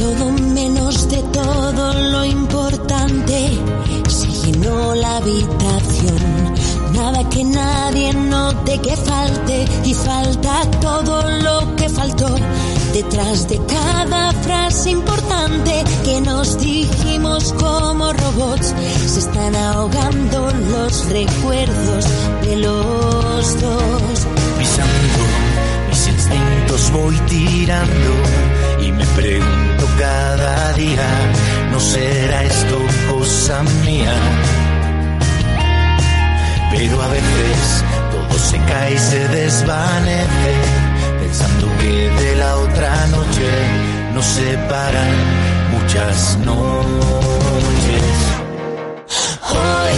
todo menos de todo lo importante. Se llenó la habitación, nada que nadie note que falte y falta todo lo que faltó. Detrás de cada frase importante que nos dijimos como robots, se están ahogando los recuerdos de los dos. Pisando mis instintos voy tirando y me pregunto cada día, ¿no será esto cosa mía? Pero a veces todo se cae y se desvanece, pensando que de la otra noche nos separan muchas noches. Hoy,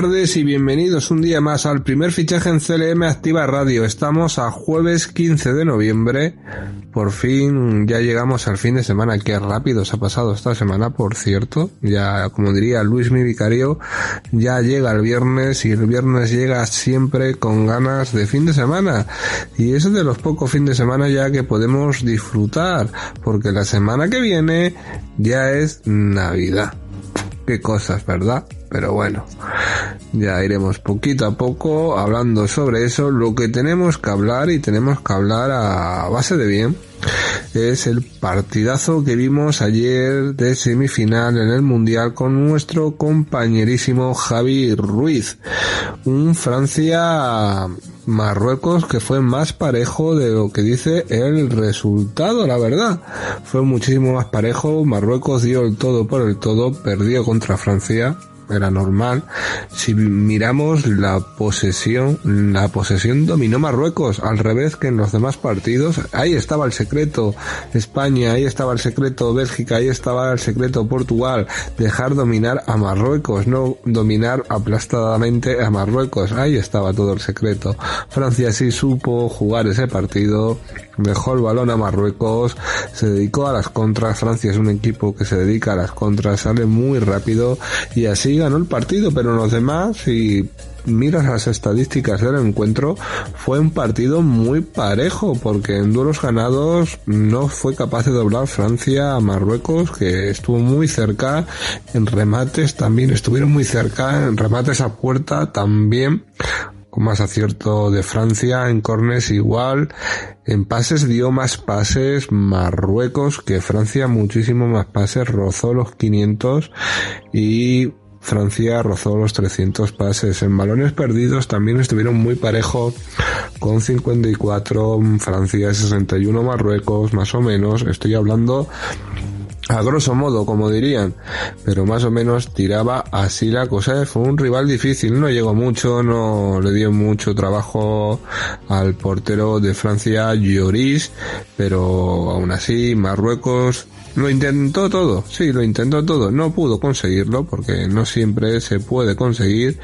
tardes y bienvenidos un día más al primer fichaje en CLM Activa Radio. Estamos a jueves 15 de noviembre. Por fin ya llegamos al fin de semana. Qué rápido se ha pasado esta semana, por cierto. Ya, como diría Luis mi vicario, ya llega el viernes y el viernes llega siempre con ganas de fin de semana. Y es de los pocos fin de semana ya que podemos disfrutar. Porque la semana que viene ya es Navidad qué cosas, ¿verdad? Pero bueno, ya iremos poquito a poco hablando sobre eso. Lo que tenemos que hablar y tenemos que hablar a base de bien es el partidazo que vimos ayer de semifinal en el Mundial con nuestro compañerísimo Javi Ruiz. Un Francia Marruecos que fue más parejo de lo que dice el resultado, la verdad. Fue muchísimo más parejo. Marruecos dio el todo por el todo, perdió contra Francia era normal. Si miramos la posesión, la posesión dominó Marruecos, al revés que en los demás partidos. Ahí estaba el secreto España, ahí estaba el secreto Bélgica, ahí estaba el secreto Portugal. Dejar dominar a Marruecos, no dominar aplastadamente a Marruecos. Ahí estaba todo el secreto. Francia sí supo jugar ese partido, dejó el balón a Marruecos, se dedicó a las contras. Francia es un equipo que se dedica a las contras, sale muy rápido y así ganó el partido, pero los demás y miras las estadísticas del encuentro, fue un partido muy parejo, porque en duelos ganados no fue capaz de doblar Francia a Marruecos, que estuvo muy cerca, en remates también estuvieron muy cerca, en remates a puerta también, con más acierto de Francia, en cornes igual, en pases dio más pases Marruecos que Francia, muchísimo más pases, rozó los 500 y Francia rozó los 300 pases. En balones perdidos también estuvieron muy parejos con 54 Francia, 61 Marruecos, más o menos. Estoy hablando a grosso modo, como dirían, pero más o menos tiraba así la cosa. Fue un rival difícil, no llegó mucho, no le dio mucho trabajo al portero de Francia, Lloris, pero aún así Marruecos lo intentó todo, sí, lo intentó todo. No pudo conseguirlo porque no siempre se puede conseguir,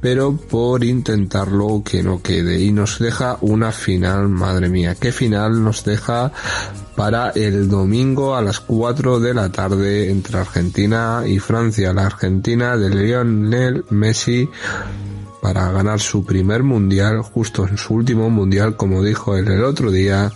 pero por intentarlo que no quede. Y nos deja una final, madre mía, qué final nos deja para el domingo a las 4 de la tarde entre Argentina y Francia. La Argentina de Lionel Messi para ganar su primer mundial, justo en su último mundial, como dijo él el otro día,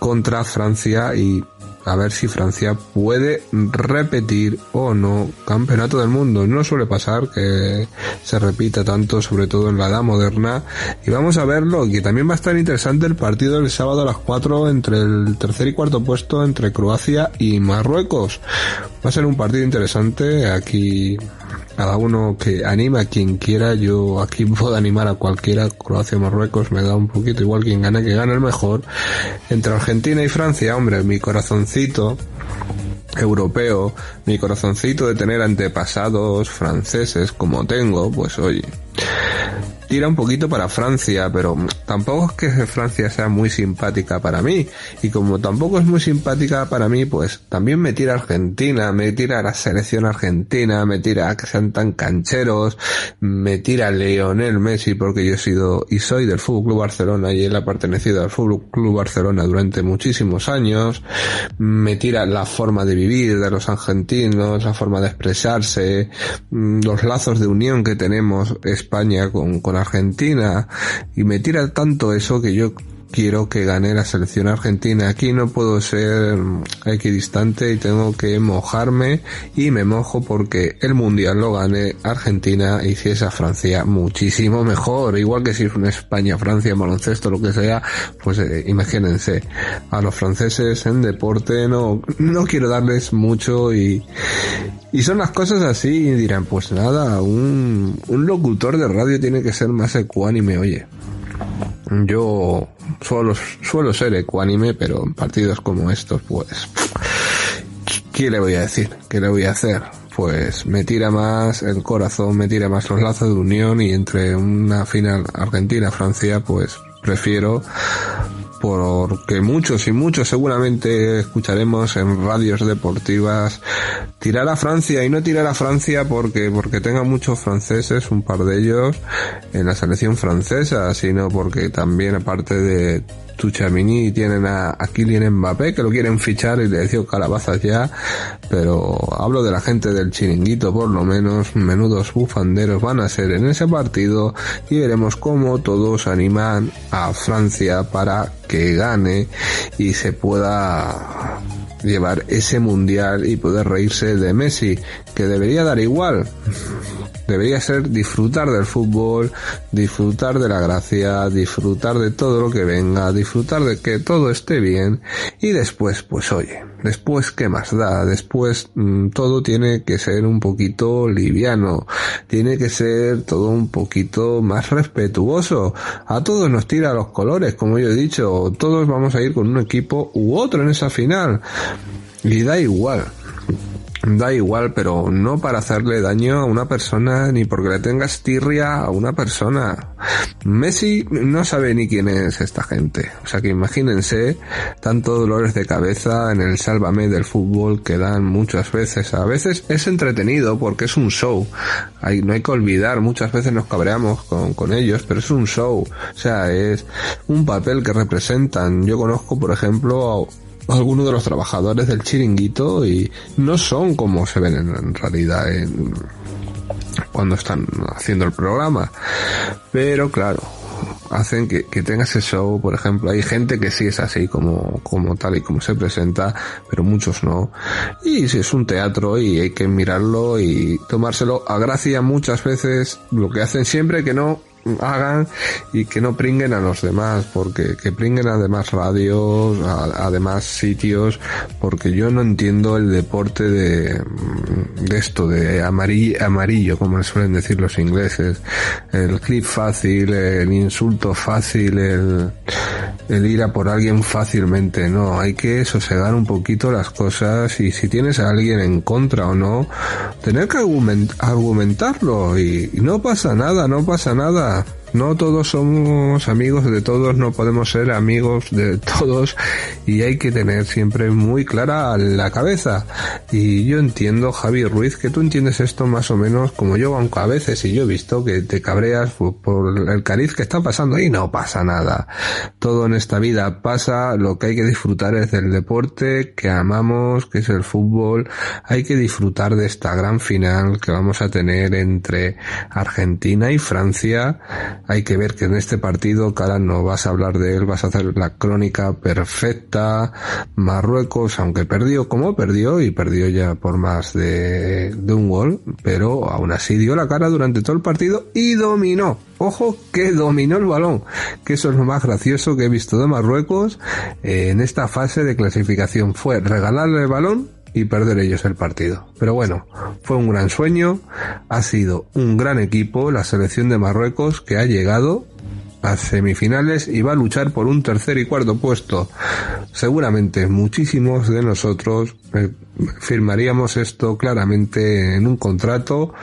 contra Francia y a ver si Francia puede repetir o no campeonato del mundo. No suele pasar que se repita tanto, sobre todo en la edad moderna. Y vamos a verlo, que también va a estar interesante el partido del sábado a las 4 entre el tercer y cuarto puesto entre Croacia y Marruecos. Va a ser un partido interesante. Aquí cada uno que anima a quien quiera, yo aquí puedo animar a cualquiera, Croacia Marruecos me da un poquito igual quien gane, que gane el mejor. Entre Argentina y Francia, hombre, mi corazoncito europeo, mi corazoncito de tener antepasados franceses como tengo, pues oye, tira un poquito para Francia, pero tampoco es que Francia sea muy simpática para mí. Y como tampoco es muy simpática para mí, pues también me tira Argentina, me tira la selección argentina, me tira que sean tan cancheros, me tira Leonel Messi porque yo he sido y soy del Fútbol Club Barcelona y él ha pertenecido al Fútbol Club Barcelona durante muchísimos años, me tira la forma de vivir de los argentinos, la forma de expresarse, mm, los lazos de unión que tenemos España con, con Argentina y me tira tanto eso que yo quiero que gane la selección argentina. Aquí no puedo ser equidistante y tengo que mojarme y me mojo porque el mundial lo gane Argentina y si es a Francia muchísimo mejor. Igual que si es una España, Francia, baloncesto, lo que sea, pues eh, imagínense. A los franceses en deporte no, no quiero darles mucho y, y son las cosas así y dirán, pues nada, un, un locutor de radio tiene que ser más ecuánime, oye. Yo suelo, suelo ser ecuánime, pero en partidos como estos, pues, ¿qué le voy a decir? ¿Qué le voy a hacer? Pues me tira más el corazón, me tira más los lazos de unión y entre una final Argentina-Francia, pues prefiero porque muchos y muchos seguramente escucharemos en radios deportivas tirar a Francia y no tirar a Francia porque porque tenga muchos franceses, un par de ellos en la selección francesa, sino porque también aparte de Tuchamini tienen a, a Kylian Mbappé que lo quieren fichar y le decía calabazas ya, pero hablo de la gente del chiringuito por lo menos, menudos bufanderos van a ser en ese partido y veremos cómo todos animan a Francia para que gane y se pueda llevar ese mundial y poder reírse de Messi, que debería dar igual, debería ser disfrutar del fútbol, disfrutar de la gracia, disfrutar de todo lo que venga, disfrutar de que todo esté bien. Y después, pues oye, después qué más da, después mm, todo tiene que ser un poquito liviano, tiene que ser todo un poquito más respetuoso. A todos nos tira los colores, como yo he dicho, todos vamos a ir con un equipo u otro en esa final. Y da igual, da igual, pero no para hacerle daño a una persona ni porque le tengas tirria a una persona. Messi no sabe ni quién es esta gente. O sea que imagínense tanto dolores de cabeza en el sálvame del fútbol que dan muchas veces. A veces es entretenido porque es un show. No hay que olvidar, muchas veces nos cabreamos con, con ellos, pero es un show. O sea, es un papel que representan. Yo conozco, por ejemplo, algunos de los trabajadores del chiringuito y no son como se ven en, realidad en, cuando están haciendo el programa. Pero claro, hacen que, que tenga ese show, por ejemplo, hay gente que sí es así como, como tal y como se presenta, pero muchos no. Y si es un teatro y hay que mirarlo y tomárselo a gracia muchas veces, lo que hacen siempre que no hagan y que no pringuen a los demás, porque que pringuen a demás radios, a, demás sitios, porque yo no entiendo el deporte de, de esto, de amarillo, amarillo, como suelen decir los ingleses, el clip fácil, el insulto fácil, el, el ir a por alguien fácilmente, no, hay que sosegar un poquito las cosas y si tienes a alguien en contra o no, tener que argumentarlo y no pasa nada, no pasa nada Uh, no todos somos amigos de todos, no podemos ser amigos de todos y hay que tener siempre muy clara la cabeza. Y yo entiendo, Javi Ruiz, que tú entiendes esto más o menos como yo, aunque a veces y yo he visto que te cabreas por, el cariz que está pasando y no pasa nada. Todo en esta vida pasa, lo que hay que disfrutar es del deporte que amamos, que es el fútbol. Hay que disfrutar de esta gran final que vamos a tener entre Argentina y Francia hay que ver que en este partido, cara, no vas a hablar de él, vas a hacer la crónica perfecta. Marruecos, aunque perdió como perdió, y perdió ya por más de, un gol, pero aún así dio la cara durante todo el partido y dominó. Ojo que dominó el balón, que eso es lo más gracioso que he visto de Marruecos en esta fase de clasificación. Fue regalarle el balón y perder ellos el partido. Pero bueno, fue un gran sueño, ha sido un gran equipo, la selección de Marruecos que ha llegado a semifinales y va a luchar por un tercer y cuarto puesto. Seguramente muchísimos de nosotros eh, firmaríamos esto claramente en un contrato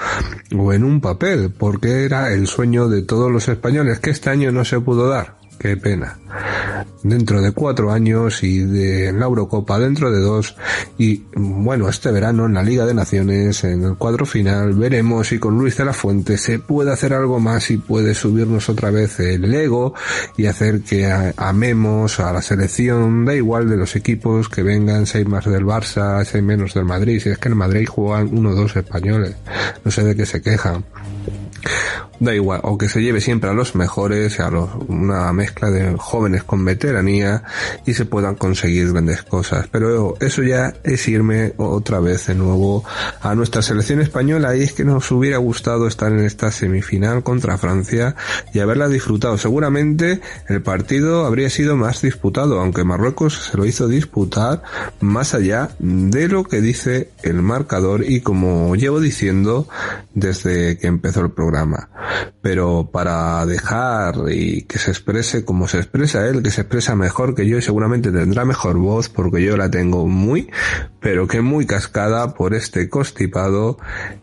o en un papel, porque era el sueño de todos los españoles que este año no se pudo dar. Qué pena. Dentro de cuatro años y de la Eurocopa dentro de dos y bueno, este verano en la Liga de Naciones, en el cuadro final, veremos si con Luis de la Fuente se puede hacer algo más y puede subirnos otra vez el ego y hacer que amemos a la selección, da igual de los equipos que vengan, seis más del Barça, seis menos del Madrid, si es que en Madrid juegan uno o dos españoles, no sé de qué se quejan da igual, o que se lleve siempre a los mejores, a los, una mezcla de jóvenes con veteranía y se puedan conseguir grandes cosas. Pero eso ya es irme otra vez de nuevo a nuestra selección española y es que nos hubiera gustado estar en esta semifinal contra Francia y haberla disfrutado. Seguramente el partido habría sido más disputado, aunque Marruecos se lo hizo disputar más allá de lo que dice el marcador y como llevo diciendo desde que empezó el programa pero para dejar y que se exprese como se expresa él, que se expresa mejor que yo y seguramente tendrá mejor voz porque yo la tengo muy, pero que muy cascada por este constipado,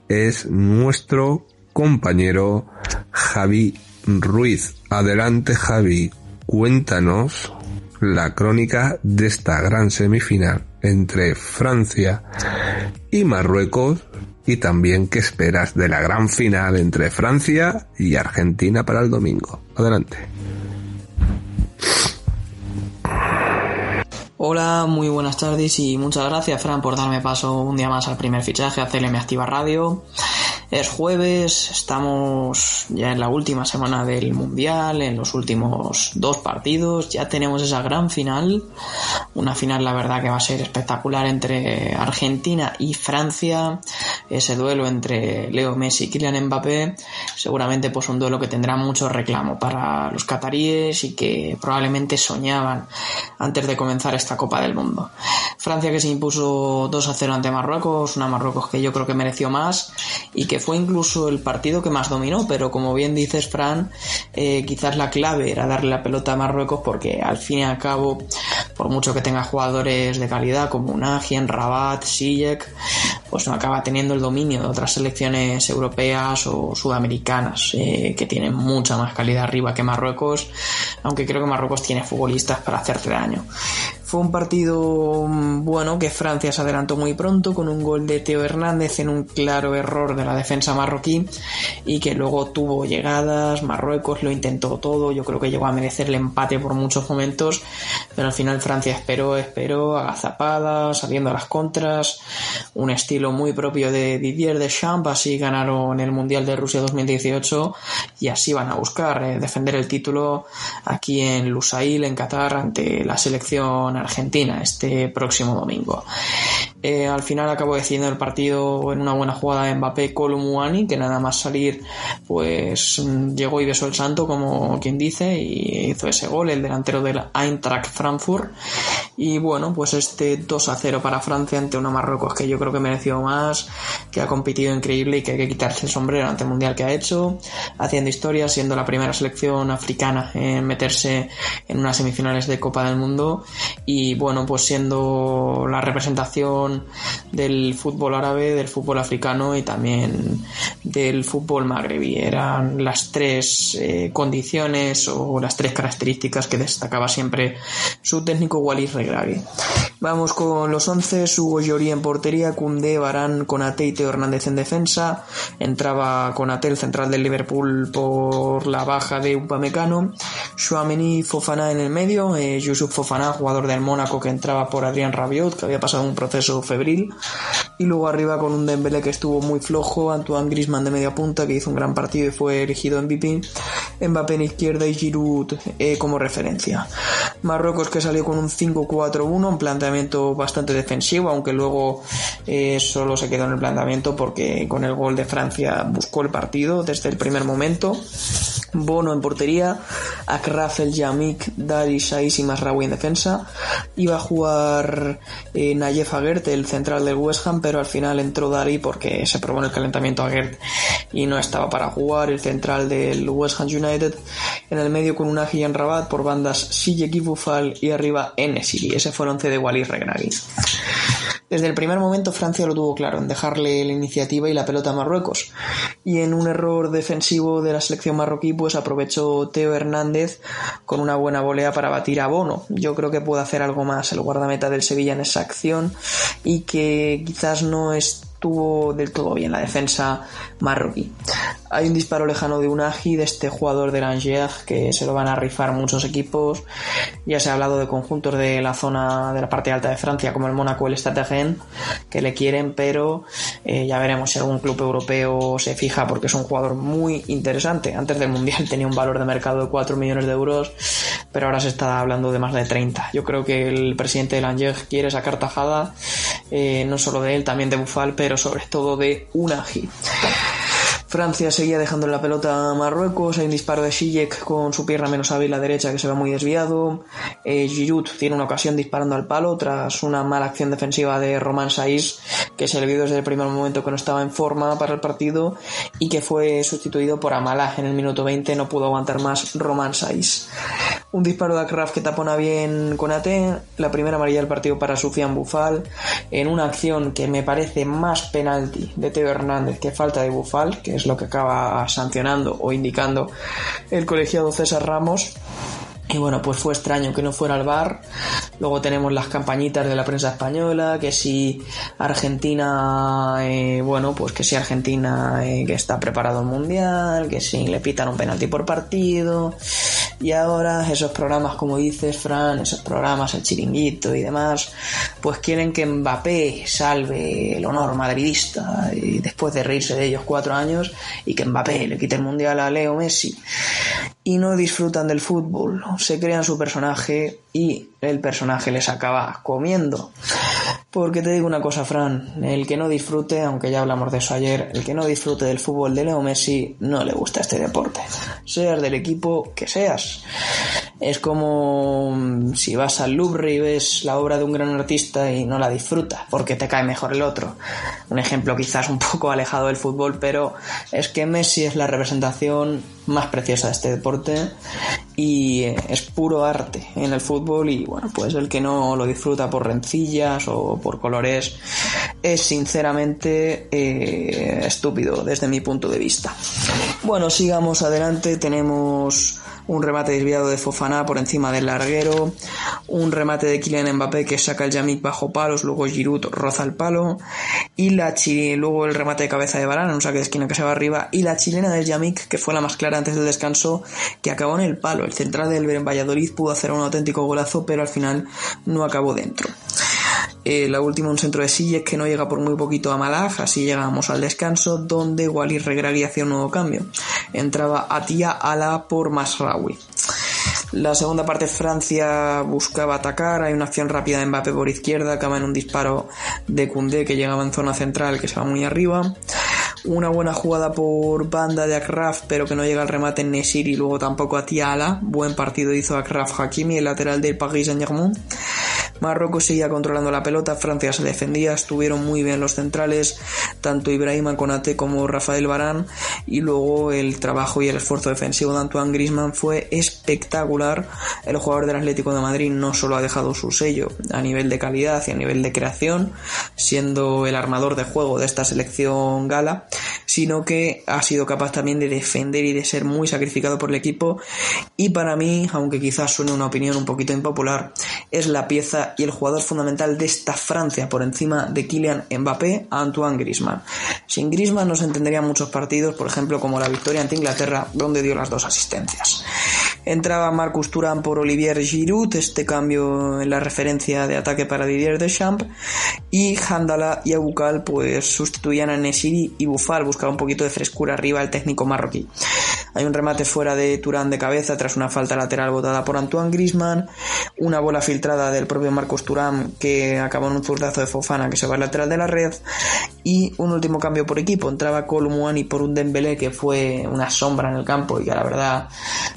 es nuestro compañero Javi Ruiz. Adelante Javi, cuéntanos la crónica de esta gran semifinal entre Francia y Marruecos y también qué esperas de la gran final entre Francia y Argentina para el domingo. Adelante. Hola, muy buenas tardes y muchas gracias Fran por darme paso un día más al primer fichaje a CLM Activa Radio. Es jueves, estamos ya en la última semana del Mundial, en los últimos dos partidos, ya tenemos esa gran final, una final la verdad que va a ser espectacular entre Argentina y Francia, ese duelo entre Leo Messi y Kylian Mbappé, seguramente pues un duelo que tendrá mucho reclamo para los cataríes y que probablemente soñaban antes de comenzar esta Copa del Mundo. Francia que se impuso 2 a 0 ante Marruecos, una Marruecos que yo creo que mereció más y que fue incluso el partido que más dominó, pero como bien dices, Fran, eh, quizás la clave era darle la pelota a Marruecos porque al fin y al cabo, por mucho que tenga jugadores de calidad como Nagien, Rabat, Sijek, pues no acaba teniendo el dominio de otras selecciones europeas o sudamericanas eh, que tienen mucha más calidad arriba que Marruecos, aunque creo que Marruecos tiene futbolistas para hacerte daño. Fue un partido mm, bueno que Francia se adelantó muy pronto con un gol de Teo Hernández en un claro error de la defensa marroquí y que luego tuvo llegadas, Marruecos lo intentó todo, yo creo que llegó a merecer el empate por muchos momentos, pero al final Francia esperó, esperó, agazapada, saliendo a las contras, un estilo muy propio de Didier Deschamps, así ganaron el Mundial de Rusia 2018 y así van a buscar eh, defender el título aquí en Lusail, en Qatar, ante la selección argentina este próximo domingo. Eh, al final acabó decidiendo el partido en una buena jugada de Mbappé Columuani, que nada más salir, pues mm, llegó y besó el santo, como quien dice, y hizo ese gol, el delantero del Eintracht Frankfurt. Y bueno, pues este 2 a 0 para Francia ante una Marruecos que yo creo que mereció más, que ha competido increíble y que hay que quitarse el sombrero ante el mundial que ha hecho, haciendo historia, siendo la primera selección africana en meterse en unas semifinales de Copa del Mundo y bueno, pues siendo la representación del fútbol árabe, del fútbol africano y también del fútbol magrebí. Eran las tres eh, condiciones o las tres características que destacaba siempre su técnico Walid Regragui. Vamos con los 11, Hugo Llori en portería, Cundé, Barán, Conate y Teo Hernández en defensa. Entraba Conate, el central del Liverpool, por la baja de Upamecano. Chouameni Fofana en el medio, eh, Yusuf Fofana, jugador del Mónaco que entraba por Adrián Rabiot, que había pasado un proceso febril. Y luego arriba con un Dembélé que estuvo muy flojo, Antoine Grisman de media punta que hizo un gran partido y fue elegido MVP, Mbappé en izquierda y Giroud eh, como referencia. Marruecos que salió con un 5-4-1, un planteamiento bastante defensivo, aunque luego eh, solo se quedó en el planteamiento porque con el gol de Francia buscó el partido desde el primer momento. Bono en portería, Akraf El Yamik, Dari Saiz y Masraoui en defensa. Iba a jugar eh, Nayef el central del West Ham, pero al final entró Dari porque se probó en el calentamiento a Agert y no estaba para jugar. El central del West Ham United en el medio con una en Rabat por bandas Sijek y Bufal y arriba Enesiri. Ese fue el once de Walid Regnagui. Desde el primer momento Francia lo tuvo claro en dejarle la iniciativa y la pelota a Marruecos. Y en un error defensivo de la selección marroquí, pues aprovechó Teo Hernández con una buena volea para batir a Bono. Yo creo que puede hacer algo más el guardameta del Sevilla en esa acción y que quizás no es estuvo del todo bien la defensa marroquí. Hay un disparo lejano de Unagi, de este jugador del Angers, que se lo van a rifar muchos equipos. Ya se ha hablado de conjuntos de la zona de la parte alta de Francia, como el Mónaco, el Stade que le quieren, pero eh, ya veremos si algún club europeo se fija, porque es un jugador muy interesante. Antes del Mundial tenía un valor de mercado de 4 millones de euros, pero ahora se está hablando de más de 30. Yo creo que el presidente del Angers quiere sacar tajada, eh, no solo de él, también de Bufal, pero sobre todo de Unagi. Francia seguía dejando la pelota a Marruecos. Hay un disparo de Sijek con su pierna menos hábil, la derecha, que se ve muy desviado. Eh, tiene una ocasión disparando al palo tras una mala acción defensiva de Roman Saiz, que se le vio desde el primer momento que no estaba en forma para el partido y que fue sustituido por Amalah en el minuto 20. No pudo aguantar más Roman Saiz. Un disparo de Akraf que tapona bien con AT. La primera amarilla del partido para Sufian Bufal. En una acción que me parece más penalti de Teo Hernández que falta de Bufal, que es lo que acaba sancionando o indicando el colegiado César Ramos. Y bueno, pues fue extraño que no fuera al bar. Luego tenemos las campañitas de la prensa española, que si Argentina, eh, bueno, pues que si Argentina eh, que está preparado el mundial, que si le pitan un penalti por partido. Y ahora esos programas, como dices, Fran, esos programas, el chiringuito y demás, pues quieren que Mbappé salve el honor madridista y después de reírse de ellos cuatro años y que Mbappé le quite el mundial a Leo Messi y no disfrutan del fútbol, se crean su personaje y el personaje les acaba comiendo. Porque te digo una cosa, Fran, el que no disfrute, aunque ya hablamos de eso ayer, el que no disfrute del fútbol de Leo Messi no le gusta este deporte, seas del equipo que seas. Es como mm, si vas al Louvre y ves la obra de un gran artista y no la disfrutas porque te cae mejor el otro. Un ejemplo quizás un poco alejado del fútbol, pero es que Messi es la representación más preciosa de este deporte y es puro arte en el fútbol y bueno, pues el que no lo disfruta por rencillas o por colores es sinceramente eh, estúpido desde mi punto de vista. Bueno, sigamos adelante, tenemos un remate desviado de Fofana por encima del larguero, un remate de Kylian Mbappé que saca el Yamik bajo palos, luego Giroud roza el palo y la luego el remate de cabeza de Barán, un saque de esquina que se va arriba y la chilena del Yamik que fue la más clara antes del descanso que acabó en el palo. El central del Valladolid pudo hacer un auténtico golazo pero al final no acabó dentro. Eh, la última un centro de Silles que no llega por muy poquito a Malaj, así llegamos al descanso donde Wally Regragui hacía un nuevo cambio. Entraba Atia Ala por Masraoui. La segunda parte Francia buscaba atacar, hay una acción rápida de Mbappé por izquierda, acaba en un disparo de Koundé que llegaba en zona central que se va muy arriba. Una buena jugada por banda de Akraf, pero que no llega al remate en Nesir y luego tampoco a Tiala. Buen partido hizo Akraf Hakimi, el lateral del Paris Saint-Germain. Marruecos seguía controlando la pelota, Francia se defendía, estuvieron muy bien los centrales, tanto Ibrahima Konate como Rafael Barán, y luego el trabajo y el esfuerzo defensivo de Antoine Griezmann fue espectacular. El jugador del Atlético de Madrid no solo ha dejado su sello a nivel de calidad y a nivel de creación, siendo el armador de juego de esta selección gala, sino que ha sido capaz también de defender y de ser muy sacrificado por el equipo y para mí, aunque quizás suene una opinión un poquito impopular, es la pieza y el jugador fundamental de esta Francia por encima de Kylian Mbappé Antoine Griezmann. Sin Griezmann no se entenderían muchos partidos, por ejemplo como la victoria ante Inglaterra, donde dio las dos asistencias. Entraba Marcus Thuram por Olivier Giroud, este cambio en la referencia de ataque para Didier Deschamps, y Handala y Abukal pues sustituían a Nesiri y Bufal, buscaba un poquito de frescura arriba el técnico marroquí. Hay un remate fuera de Turán de cabeza tras una falta lateral botada por Antoine Griezmann, una bola filtrada del propio Marcos Turán que acabó en un zurdazo de Fofana que se va al lateral de la red y un último cambio por equipo. Entraba Columuani por un Dembélé que fue una sombra en el campo y que la verdad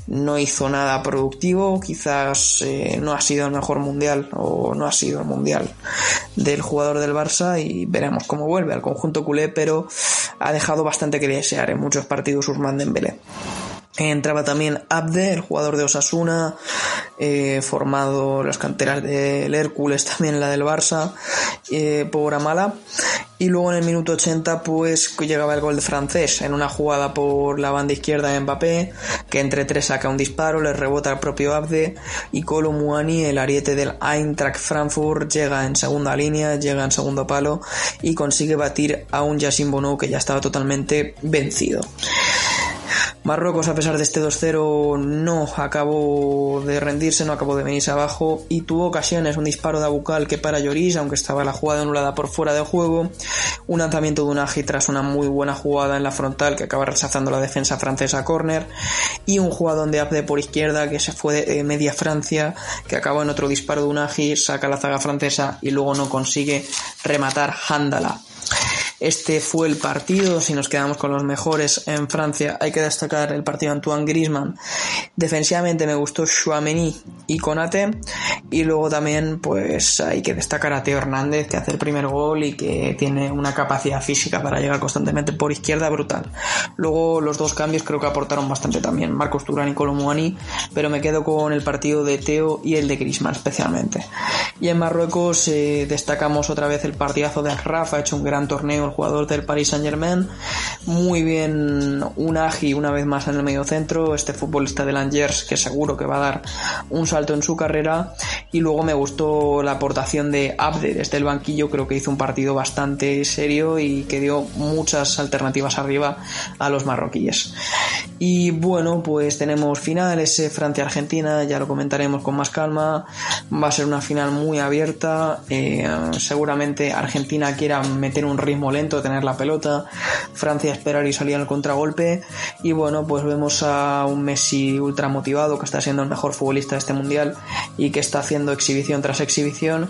no hizo nada productivo. Quizás eh, no ha sido el mejor mundial o no ha sido el mundial del jugador del Barça y veremos cómo vuelve al conjunto culé, pero ha dejado bastante que desear en muchos partidos Usman Dembélé. Entraba también Abde, el jugador de Osasuna, eh, formado las canteras del Hércules, también la del Barça, eh, por Amala. Y luego en el minuto 80 pues llegaba el gol de francés en una jugada por la banda izquierda de Mbappé, que entre tres saca un disparo, le rebota al propio Abde y Colo Muani, el ariete del Eintracht Frankfurt, llega en segunda línea, llega en segundo palo y consigue batir a un Yassin Bono que ya estaba totalmente vencido. Marruecos, a pesar de este 2-0, no acabó de rendirse, no acabó de venirse abajo y tuvo ocasiones, un disparo de Abucal que para Lloris, aunque estaba la jugada anulada por fuera de juego, un lanzamiento de un Agi tras una muy buena jugada en la frontal que acaba rechazando la defensa francesa a córner y un jugador de Abde por izquierda que se fue de media Francia, que acabó en otro disparo de un Agi, saca la zaga francesa y luego no consigue rematar Handala. Este fue el partido, si nos quedamos con los mejores en Francia, hay que destacar el partido de Antoine Griezmann. Defensivamente me gustó Chouameni y Konate y luego también pues hay que destacar a Teo Hernández que hace el primer gol y que tiene una capacidad física para llegar constantemente por izquierda brutal. Luego los dos cambios creo que aportaron bastante también, Marcos Turán y Colomuani, pero me quedo con el partido de Teo y el de Griezmann especialmente. Y en Marruecos eh, destacamos otra vez el partidazo de Rafa, ha hecho un gran torneo el jugador del Paris Saint Germain. Muy bien un Agi una vez más en el medio centro, este futbolista del Angers que seguro que va a dar un salto en su carrera. Y luego me gustó la aportación de Abde desde el banquillo, creo que hizo un partido bastante serio y que dio muchas alternativas arriba a los marroquíes. Y bueno, pues tenemos finales, Francia-Argentina, ya lo comentaremos con más calma. Va a ser una final muy abierta. Eh, seguramente Argentina quiera meter un ritmo lento, tener la pelota. Francia esperar y salir al contragolpe. Y bueno, pues vemos a un Messi ultra motivado que está siendo el mejor futbolista de este mundial y que está haciendo exhibición tras exhibición.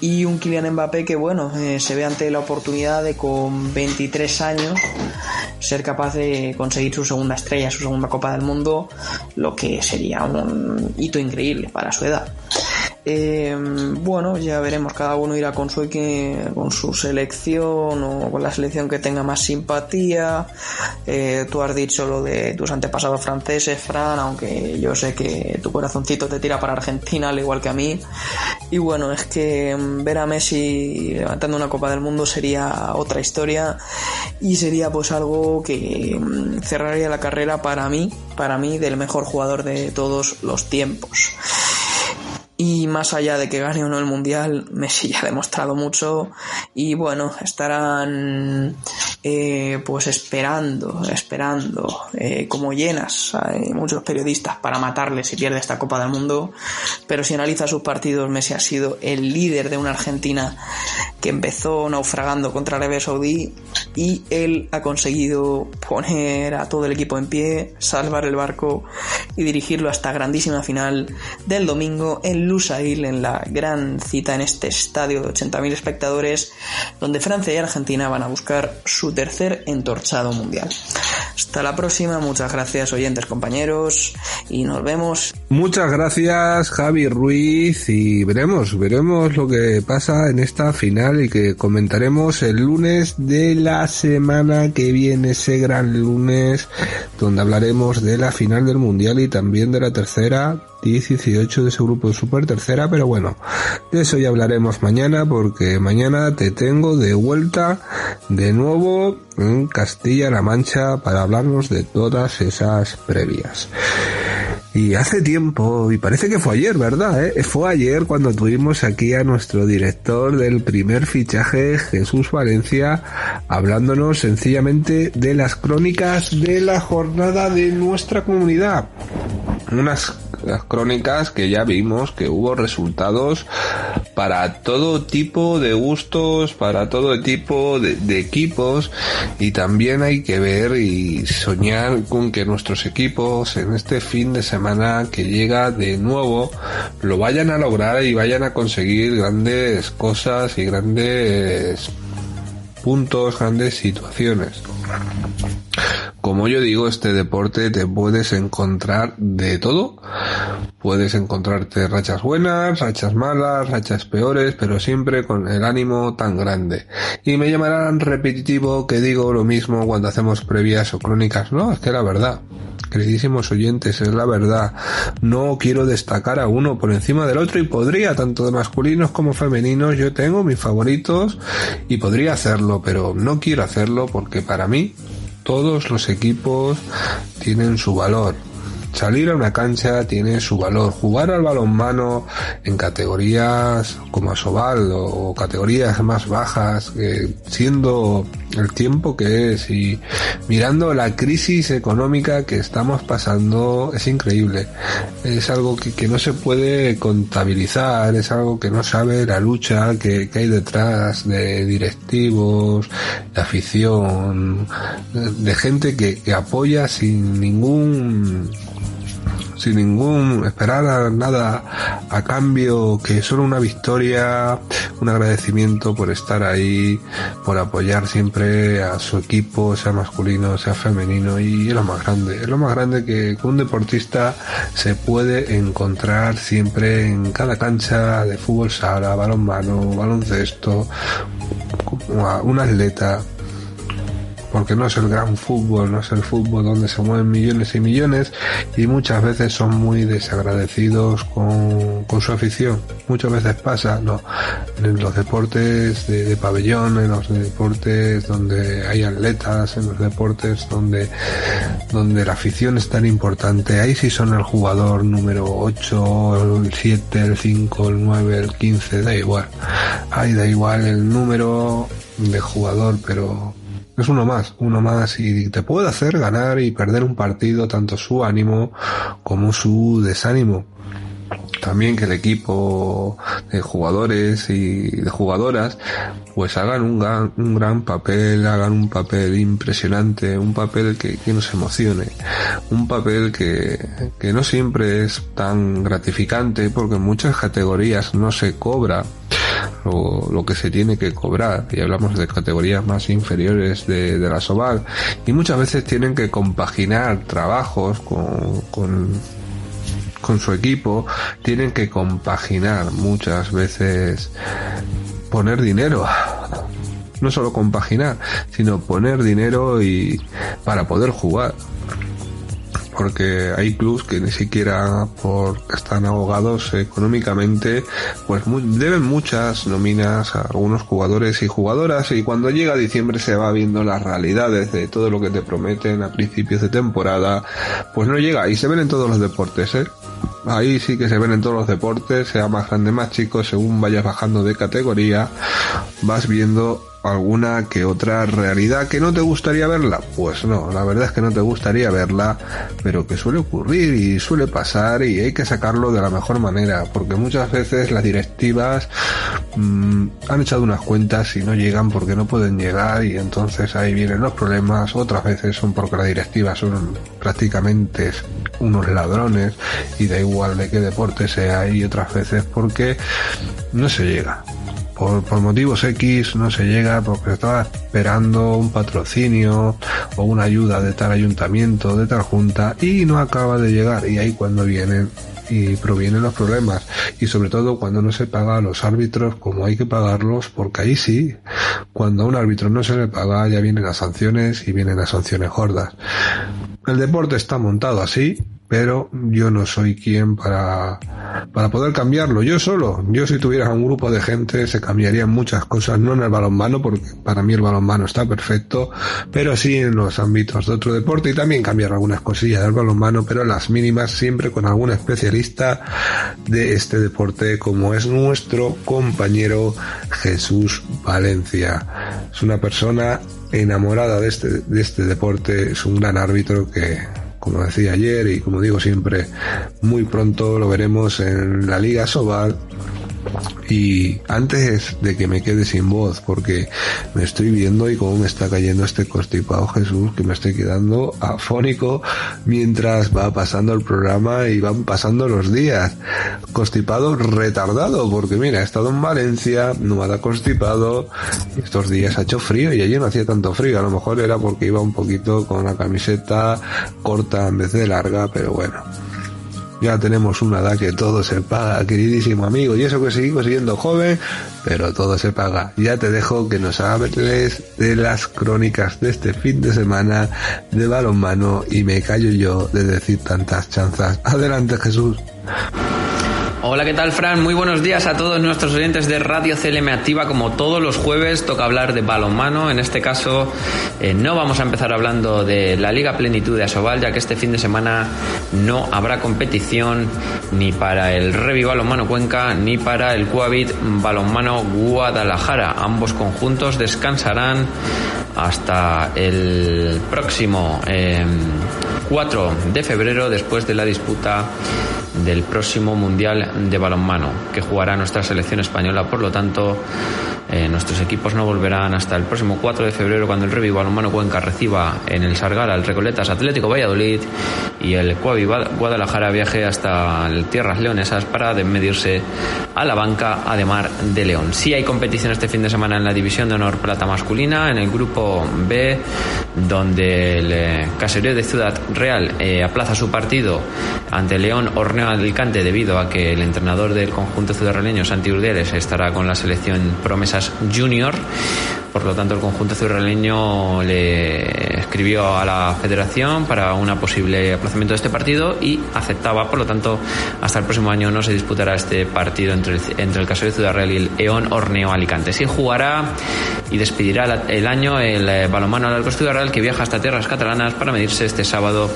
Y un Kylian Mbappé que bueno, eh, se ve ante la oportunidad de con 23 años ser capaz de conseguir su segunda estrella, su segunda Copa del Mundo, lo que sería un hito increíble para su edad. Eh, bueno, ya veremos, cada uno irá con su, con su selección o con la selección que tenga más simpatía. Eh, tú has dicho lo de tus antepasados franceses, Fran, aunque yo sé que tu corazoncito te tira para Argentina, al igual que a mí. Y bueno, es que mm, ver a Messi levantando una Copa del Mundo sería otra historia y sería pues algo que mm, cerraría la carrera para mí, para mí, del mejor jugador de todos los tiempos. Y más allá de que gane o no el mundial, Messi ya ha demostrado mucho. Y bueno, estarán eh, pues esperando, esperando, eh, como llenas, hay muchos periodistas para matarle si pierde esta Copa del Mundo. Pero si analiza sus partidos, Messi ha sido el líder de una Argentina que empezó naufragando contra Arabia Saudí y él ha conseguido poner a todo el equipo en pie, salvar el barco y dirigirlo hasta grandísima final del domingo en Lusail en la gran cita en este estadio de 80.000 espectadores donde Francia y Argentina van a buscar su tercer entorchado mundial. Hasta la próxima, muchas gracias oyentes compañeros y nos vemos. Muchas gracias Javi Ruiz y veremos, veremos lo que pasa en esta final y que comentaremos el lunes de la semana que viene, ese gran lunes donde hablaremos de la final del mundial y también de la tercera 10 y 18 de ese grupo de super tercera, pero bueno, de eso ya hablaremos mañana porque mañana te tengo de vuelta de nuevo en Castilla-La Mancha para hablarnos de todas esas previas. Y hace tiempo, y parece que fue ayer, ¿verdad? Eh? Fue ayer cuando tuvimos aquí a nuestro director del primer fichaje, Jesús Valencia, hablándonos sencillamente de las crónicas de la jornada de nuestra comunidad. Unas crónicas que ya vimos que hubo resultados para todo tipo de gustos, para todo tipo de, equipos y también hay que ver y soñar con que nuestros equipos en este fin de semana que llega de nuevo lo vayan a lograr y vayan a conseguir grandes cosas y grandes puntos, grandes situaciones. Como yo digo, este deporte te puedes encontrar de todo. Puedes encontrarte rachas buenas, rachas malas, rachas peores, pero siempre con el ánimo tan grande. Y me llamarán repetitivo que digo lo mismo cuando hacemos previas o crónicas. No, es que la verdad. Queridísimos oyentes, es la verdad. No quiero destacar a uno por encima del otro y podría, tanto de masculinos como femeninos. Yo tengo mis favoritos y podría hacerlo, pero no quiero hacerlo porque para mí todos los equipos tienen su valor. Salir a una cancha tiene su valor. Jugar al balonmano en categorías como Asobal o categorías más bajas, siendo el tiempo que es y mirando la crisis económica que estamos pasando es increíble. Es algo que, no se puede contabilizar, es algo que no sabe la lucha que, hay detrás de directivos, de afición, de, gente que apoya sin ningún sin ningún esperar nada a cambio que solo una victoria, un agradecimiento por estar ahí, por apoyar siempre a su equipo, sea masculino, sea femenino y es lo más grande, es lo más grande que un deportista se puede encontrar siempre en cada cancha de fútbol sala, balonmano, baloncesto, un atleta porque no es el gran fútbol, no es el fútbol donde se mueven millones y millones y muchas veces son muy desagradecidos con, su afición. Muchas veces pasa, no, en los deportes de, pabellón, en los deportes donde hay atletas, en los deportes donde, donde la afición es tan importante, ahí sí son el jugador número 8, el 7, el 5, el 9, el 15, da igual. Ahí da igual el número de jugador, pero es uno más, uno más y te puede hacer ganar y perder un partido tanto su ánimo como su desánimo. También que el equipo de jugadores y de jugadoras pues hagan un gran, un gran papel, hagan un papel impresionante, un papel que, que nos emocione, un papel que, que no siempre es tan gratificante porque en muchas categorías no se cobra lo, que se tiene que cobrar y hablamos de categorías más inferiores de, la SOBAL y muchas veces tienen que compaginar trabajos con con su equipo tienen que compaginar muchas veces poner dinero no solo compaginar sino poner dinero y para poder jugar porque hay clubs que ni siquiera porque están ahogados económicamente, pues deben muchas nóminas a algunos jugadores y jugadoras y cuando llega diciembre se va viendo las realidades de todo lo que te prometen a principios de temporada, pues no llega y se ven en todos los deportes, ¿eh? Ahí sí que se ven en todos los deportes, sea más grande, más chico, según vayas bajando de categoría, vas viendo alguna que otra realidad que no te gustaría verla? Pues no, la verdad es que no te gustaría verla, pero que suele ocurrir y suele pasar y hay que sacarlo de la mejor manera, porque muchas veces las directivas mm, han echado unas cuentas y no llegan porque no pueden llegar y entonces ahí vienen los problemas, otras veces son porque las directivas son prácticamente unos ladrones y da igual de qué deporte sea y otras veces porque no se llega por, motivos X no se llega porque estaba esperando un patrocinio o una ayuda de tal ayuntamiento, de tal junta y no acaba de llegar. Y ahí cuando vienen y provienen los problemas. Y sobre todo cuando no se paga a los árbitros como hay que pagarlos porque ahí sí cuando a un árbitro no se le paga ya vienen las sanciones y vienen las sanciones gordas. El deporte está montado así pero yo no soy quien para, para poder cambiarlo. Yo solo, yo si tuviera un grupo de gente se cambiarían muchas cosas, no en el balonmano, porque para mí el balonmano está perfecto, pero sí en los ámbitos de otro deporte y también cambiar algunas cosillas del balonmano, pero las mínimas siempre con algún especialista de este deporte como es nuestro compañero Jesús Valencia. Es una persona enamorada de este, de este deporte, es un gran árbitro que como decía ayer y como digo siempre, muy pronto lo veremos en la Liga Sobal y antes de que me quede sin voz, porque me estoy viendo y cómo me está cayendo este constipado Jesús, que me estoy quedando afónico mientras va pasando el programa y van pasando los días. Constipado retardado, porque mira, he estado en Valencia, no me ha constipado, estos días ha hecho frío y allí no hacía tanto frío, a lo mejor era porque iba un poquito con la camiseta corta en vez de larga, pero bueno ya tenemos una edad que todo se paga, queridísimo amigo, y eso que seguimos siendo joven, pero todo se paga. Ya te dejo que nos hables de las crónicas de este fin de semana de balonmano y me callo yo de decir tantas chanzas. Adelante Jesús. Hola, ¿qué tal, Fran? Muy buenos días a todos nuestros oyentes de Radio CLM Activa. Como todos los jueves, toca hablar de balonmano. En este caso, eh, no vamos a empezar hablando de la Liga Plenitud de Asobal, ya que este fin de semana no habrá competición ni para el Revi Balonmano Cuenca ni para el Coavit Balonmano Guadalajara. Ambos conjuntos descansarán hasta el próximo 4 em, de febrero, después de la disputa del próximo Mundial de Balonmano que jugará nuestra selección española. Por lo tanto, eh, nuestros equipos no volverán hasta el próximo 4 de febrero cuando el Revi Balonmano Cuenca reciba en el Sargal al Recoletas Atlético Valladolid y el Cuavi Guadalajara viaje hasta el Tierras Leonesas para medirse a la banca Ademar de León. Sí hay competición este fin de semana en la División de Honor Plata Masculina, en el Grupo B, donde el eh, Caserío de Ciudad Real eh, aplaza su partido ante León Horneo Alicante debido a que el entrenador del conjunto ciudadrealeño, Santi Urdiales, estará con la selección promesa Junior. Por lo tanto, el conjunto ciurraleño le escribió a la federación para un posible aplazamiento de este partido y aceptaba. Por lo tanto, hasta el próximo año no se disputará este partido entre el, entre el caso de Ciudad Real y el Eón Horneo Alicante. Sí jugará y despedirá el año el eh, balonmano al Ciudad Real que viaja hasta tierras catalanas para medirse este sábado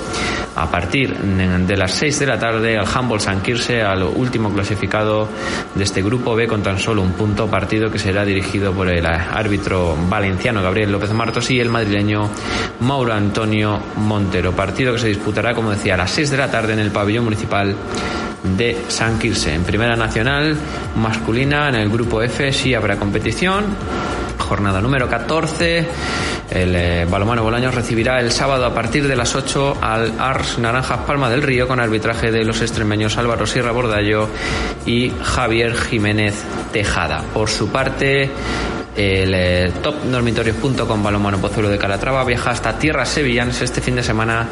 a partir de las 6 de la tarde al Humboldt San Quirse, al último clasificado de este grupo B con tan solo un punto partido que será dirigido por el árbitro valenciano Gabriel López Martos y el madrileño Mauro Antonio Montero. Partido que se disputará, como decía, a las 6 de la tarde en el pabellón municipal de San Quirse. En Primera Nacional masculina, en el grupo F, sí habrá competición. Jornada número 14. El eh, Balomano Bolaños recibirá el sábado a partir de las 8 al Ars Naranjas Palma del Río con arbitraje de los extremeños Álvaro Sierra Bordallo y Javier Jiménez Tejada. Por su parte, El eh, top dormitorios.com balonmano Pozuelo de Calatrava viaja hasta tierras sevillanas este fin de semana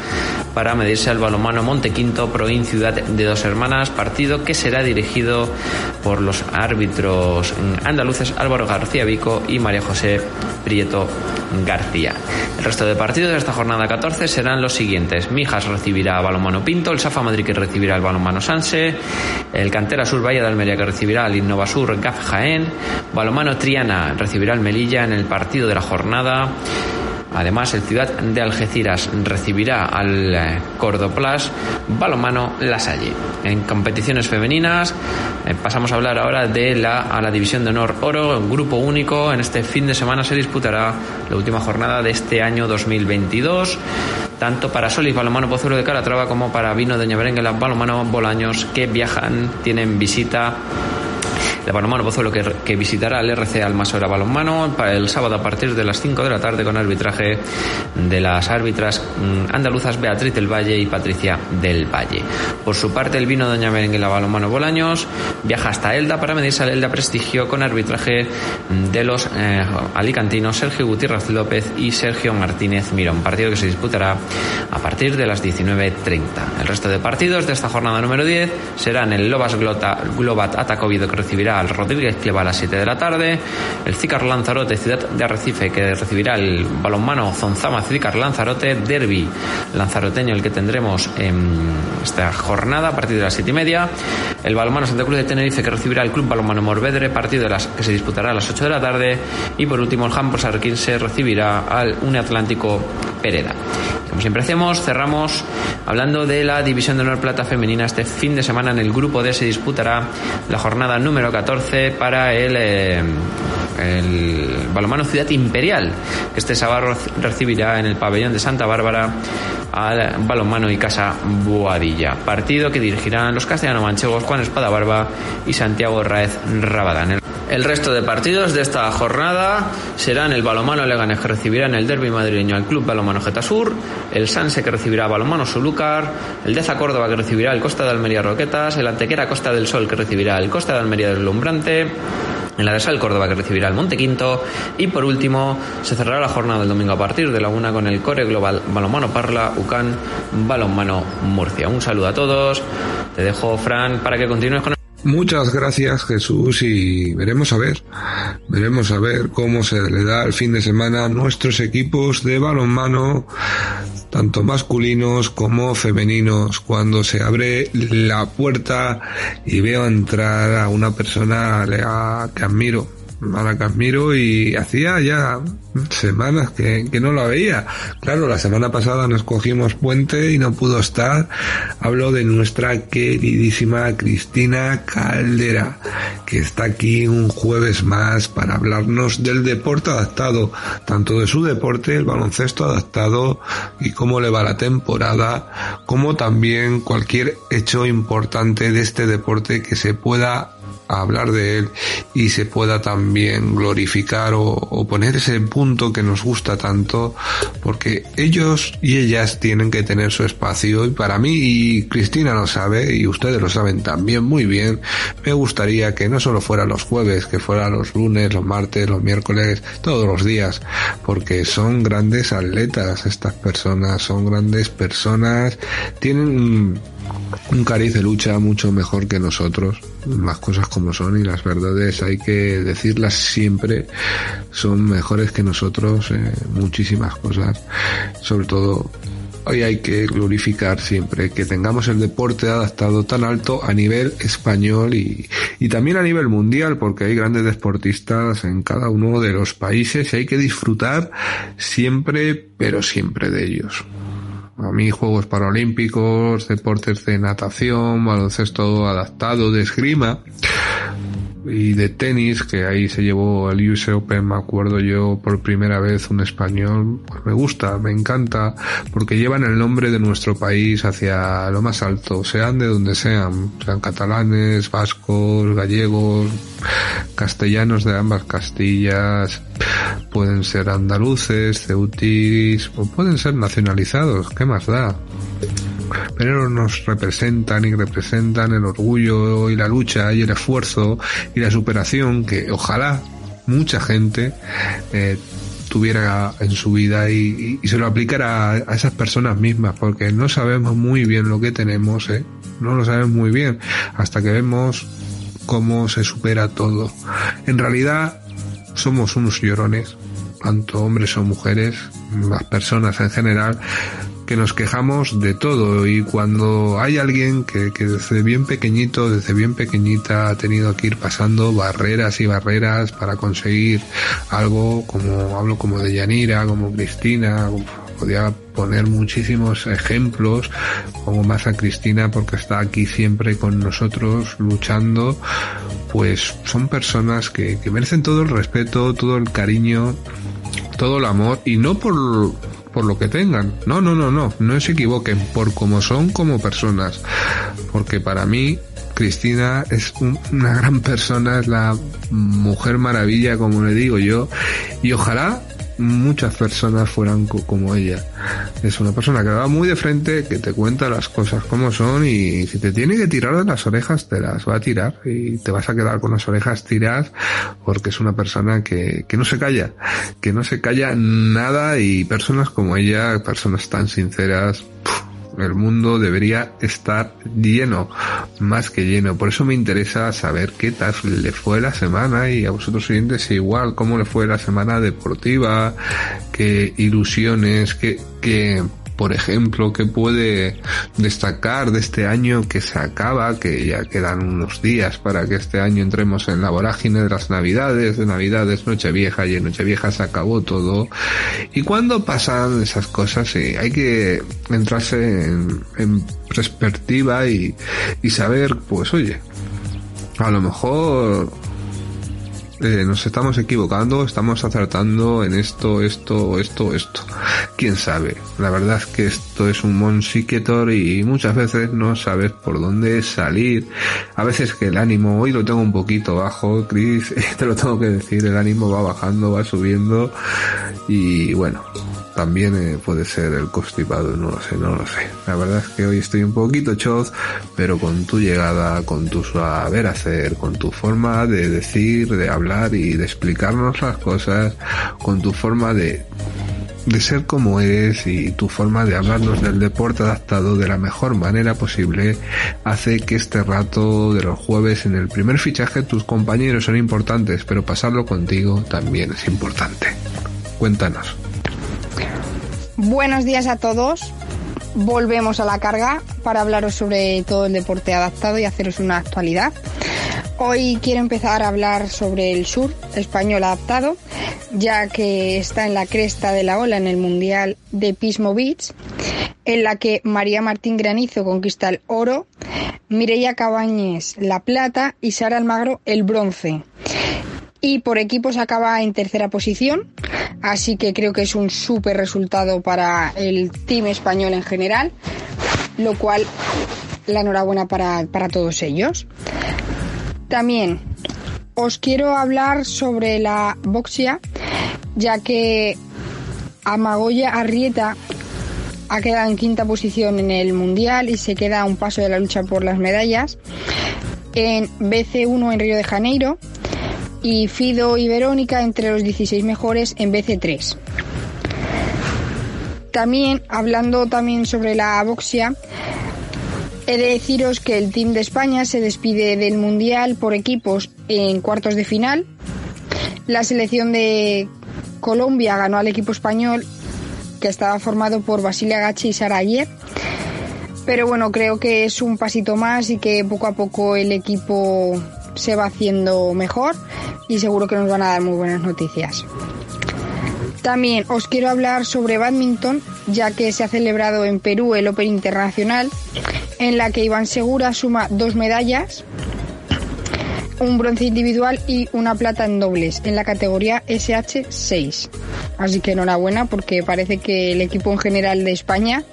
para medirse al balonmano Montequinto Proin Ciudad de Dos Hermanas, partido que será dirigido por los árbitros andaluces Álvaro García Vico y María José Prieto García. El resto de partidos de esta jornada 14 serán los siguientes. Mijas recibirá a Balonmano Pinto, el Safa Madrid que recibirá al Balonmano Sanse, el Cantera Sur Valle de Almería que recibirá al Innova Sur Gaf Jaén, Balonmano Triana recibirá al Melilla en el partido de la jornada. Además, el Ciudad de Algeciras recibirá al eh, Cordoplas Balomano Lasalle. En competiciones femeninas eh, pasamos a hablar ahora de la, a la División de Honor Oro, grupo único. En este fin de semana se disputará la última jornada de este año 2022 tanto para Solis Balomano Pozuelo de Calatrava como para Vino de Ñaberengue Balomano Bolaños que viajan, tienen visita de Balonmano Pozuelo que, que visitará el RC Almasora Balonmano el sábado a partir de las 5 de la tarde con arbitraje de las árbitras mm, andaluzas Beatriz del Valle y Patricia del Valle. Por su parte, el vino Doña Merenguela Balonmano Bolaños viaja hasta Elda para medirse al Elda Prestigio con arbitraje de los eh, alicantinos Sergio Gutiérrez López y Sergio Martínez Mirón, partido que se disputará a partir de las 19.30. El resto de partidos de esta jornada número 10 serán el Lobas Glota, Globat Atacovido que recibirá al Rodríguez Cleva a las 7 de la tarde, el Cicar Lanzarote Ciudad de Arrecife que recibirá el balonmano Zonzama Cicar Lanzarote, Derby Lanzaroteño el que tendremos en esta jornada a partir de las 7 y media, el balonmano Santa Cruz de Tenerife que recibirá el Club Balonmano Morvedre, partido de las, que se disputará a las 8 de la tarde y por último el Hampos se recibirá al Uniatlántico Pereda. Como siempre hacemos, cerramos hablando de la División de Honor Plata Femenina. Este fin de semana en el grupo D se disputará la jornada número 14 para el, eh, el balonmano Ciudad Imperial, que este sábado recibirá en el pabellón de Santa Bárbara al balonmano y casa Boadilla. Partido que dirigirán los castellano manchegos Juan Espada Barba y Santiago Raez Rabadán. El resto de partidos de esta jornada serán el balomano Leganés que recibirá en el derby madrileño al Club Balomano Getasur, el Sanse que recibirá a balomano Solúcar, el Deza Córdoba que recibirá el Costa de Almería Roquetas, el Antequera Costa del Sol que recibirá el Costa de Almería Deslumbrante, en la de Sal Córdoba que recibirá el Monte Quinto y por último se cerrará la jornada del domingo a partir de la una con el Core Global Balonmano Parla UCAN Balonmano Murcia. Un saludo a todos, te dejo Fran para que continúes con Muchas gracias Jesús y veremos a ver, veremos a ver cómo se le da el fin de semana a nuestros equipos de balonmano, tanto masculinos como femeninos, cuando se abre la puerta y veo entrar a una persona que admiro, a la que admiro y hacía ya semanas que, que, no la veía. Claro, la semana pasada nos cogimos puente y no pudo estar. Hablo de nuestra queridísima Cristina Caldera, que está aquí un jueves más para hablarnos del deporte adaptado, tanto de su deporte, el baloncesto adaptado y cómo le va la temporada, como también cualquier hecho importante de este deporte que se pueda hablar de él y se pueda también glorificar o, o, poner ese punto que nos gusta tanto porque ellos y ellas tienen que tener su espacio y para mí y Cristina lo sabe y ustedes lo saben también muy bien me gustaría que no solo fuera los jueves que fuera los lunes los martes los miércoles todos los días porque son grandes atletas estas personas son grandes personas tienen un cariz de lucha mucho mejor que nosotros. Las cosas como son y las verdades hay que decirlas siempre. Son mejores que nosotros muchísimas cosas. Sobre todo hoy hay que glorificar siempre que tengamos el deporte adaptado tan alto a nivel español y, y, también a nivel mundial, porque hay grandes deportistas en cada uno de los países y hay que disfrutar siempre, pero siempre de ellos. A mí Juegos Paralímpicos, deportes de natación, baloncesto adaptado, de esgrima y de tenis, que ahí se llevó el US Open, me acuerdo yo por primera vez un español, pues me gusta, me encanta, porque llevan el nombre de nuestro país hacia lo más alto, sean de donde sean, sean catalanes, vascos, gallegos, castellanos de ambas Castillas, pueden ser andaluces, ceutis, o pueden ser nacionalizados, ¿qué más da? Pero nos representan y representan el orgullo y la lucha y el esfuerzo y la superación que ojalá mucha gente eh, tuviera en su vida y, se lo aplicara a, esas personas mismas, porque no sabemos muy bien lo que tenemos, ¿eh? no lo sabemos muy bien, hasta que vemos cómo se supera todo. En realidad somos unos llorones, tanto hombres o mujeres, las personas en general, que nos quejamos de todo. Y cuando hay alguien que, que, desde bien pequeñito, desde bien pequeñita ha tenido que ir pasando barreras y barreras para conseguir algo como hablo como de Yanira, como Cristina, podía poner muchísimos ejemplos, como más a Cristina porque está aquí siempre con nosotros luchando, pues son personas que, que merecen todo el respeto, todo el cariño, todo el amor y no por por lo que tengan. No, no, no, no, no se equivoquen por cómo son como personas. Porque para mí Cristina es una gran persona, es la mujer maravilla, como le digo yo, y ojalá muchas personas fueran como ella. Es una persona que va muy de frente, que te cuenta las cosas como son y si te tiene que tirar de las orejas, te las va a tirar y te vas a quedar con las orejas tiradas porque es una persona que, que no se calla, que no se calla nada y personas como ella, personas tan sinceras, el mundo debería estar lleno, más que lleno. Por eso me interesa saber qué tal le fue la semana y a vosotros oyentes igual, cómo le fue la semana deportiva, qué ilusiones, qué, qué por ejemplo, que puede destacar de este año que se acaba, que ya quedan unos días para que este año entremos en la vorágine de las Navidades, de Navidades, Nochevieja y en Nochevieja se acabó todo. Y cuando pasan esas cosas, sí, hay que entrarse en, en perspectiva y, y saber, pues oye, a lo mejor eh, nos estamos equivocando, estamos acertando en esto, esto, esto, esto. Quién sabe. La verdad es que esto es un monsiquetor y muchas veces no sabes por dónde salir. A veces que el ánimo, hoy lo tengo un poquito bajo, Chris, te lo tengo que decir, el ánimo va bajando, va subiendo y bueno, también eh, puede ser el constipado, no lo sé, no lo sé. La verdad es que hoy estoy un poquito choz, pero con tu llegada, con tu saber hacer, con tu forma de decir, de hablar y de explicarnos las cosas, con tu forma de de ser como eres y tu forma de hablarnos del deporte adaptado de la mejor manera posible hace que este rato de los jueves en el primer fichaje tus compañeros son importantes, pero pasarlo contigo también es importante. Cuéntanos. Buenos días a todos. Volvemos a la carga para hablaros sobre todo el deporte adaptado y haceros una actualidad. Hoy quiero empezar a hablar sobre el sur español adaptado, ya que está en la cresta de la ola en el Mundial de Pismo Beach, en la que María Martín Granizo conquista el oro, Mireia Cabañes la plata y Sara Almagro el bronce y por equipos acaba en tercera posición, así que creo que es un súper resultado para el team español en general, lo cual la enhorabuena para, para todos ellos. También os quiero hablar sobre la boxia, ya que Amagoya Arrieta ha quedado en quinta posición en el Mundial y se queda a un paso de la lucha por las medallas. En BC1 en Río de Janeiro y Fido y Verónica entre los 16 mejores en BC3. También, hablando también sobre la boxia, he de deciros que el Team de España se despide del Mundial por equipos en cuartos de final. La selección de Colombia ganó al equipo español que estaba formado por Basilia Gachi y Sara. Pero bueno, creo que es un pasito más y que poco a poco el equipo se va haciendo mejor y seguro que nos van a dar muy buenas noticias. También os quiero hablar sobre badminton, ya que se ha celebrado en Perú el Open Internacional, en la que Iván Segura suma dos medallas, un bronce individual y una plata en dobles, en la categoría SH6. Así que enhorabuena porque parece que el equipo en general de España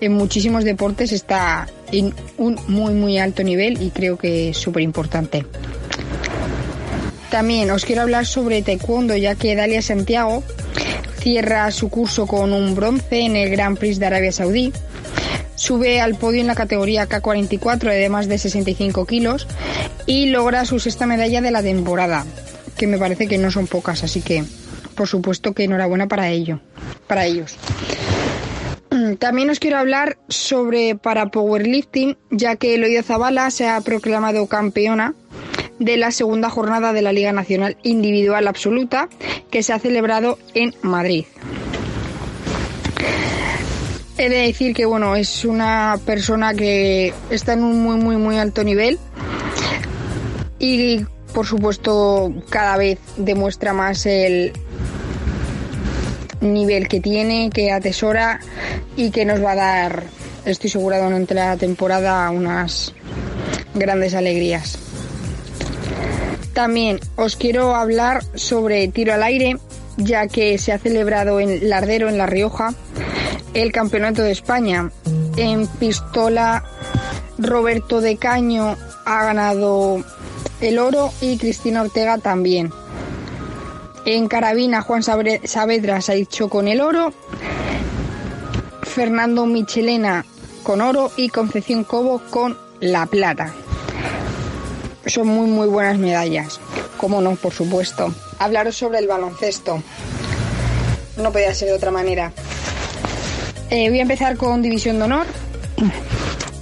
en muchísimos deportes está en un muy muy alto nivel y creo que es súper importante. También os quiero hablar sobre taekwondo ya que Dalia Santiago cierra su curso con un bronce en el Grand Prix de Arabia Saudí. Sube al podio en la categoría K44 de más de 65 kilos y logra su sexta medalla de la temporada. que me parece que no son pocas, así que por supuesto que enhorabuena para ello, para ellos. También os quiero hablar sobre para powerlifting, ya que Eloísa Zabala se ha proclamado campeona de la segunda jornada de la Liga Nacional Individual Absoluta que se ha celebrado en Madrid. He de decir que bueno, es una persona que está en un muy muy muy alto nivel y por supuesto cada vez demuestra más el nivel que tiene, que atesora y que nos va a dar, estoy segura durante la temporada, unas grandes alegrías. También os quiero hablar sobre tiro al aire, ya que se ha celebrado en Lardero, en La Rioja, el Campeonato de España. En pistola, Roberto de Caño ha ganado el oro y Cristina Ortega también. En carabina, Juan Saavedra se ha dicho con el oro. Fernando Michelena con oro y Concepción Cobo con la plata son muy muy buenas medallas. Como no, por supuesto. Hablaros sobre el baloncesto. No podía ser de otra manera. Eh, voy a empezar con División de Honor,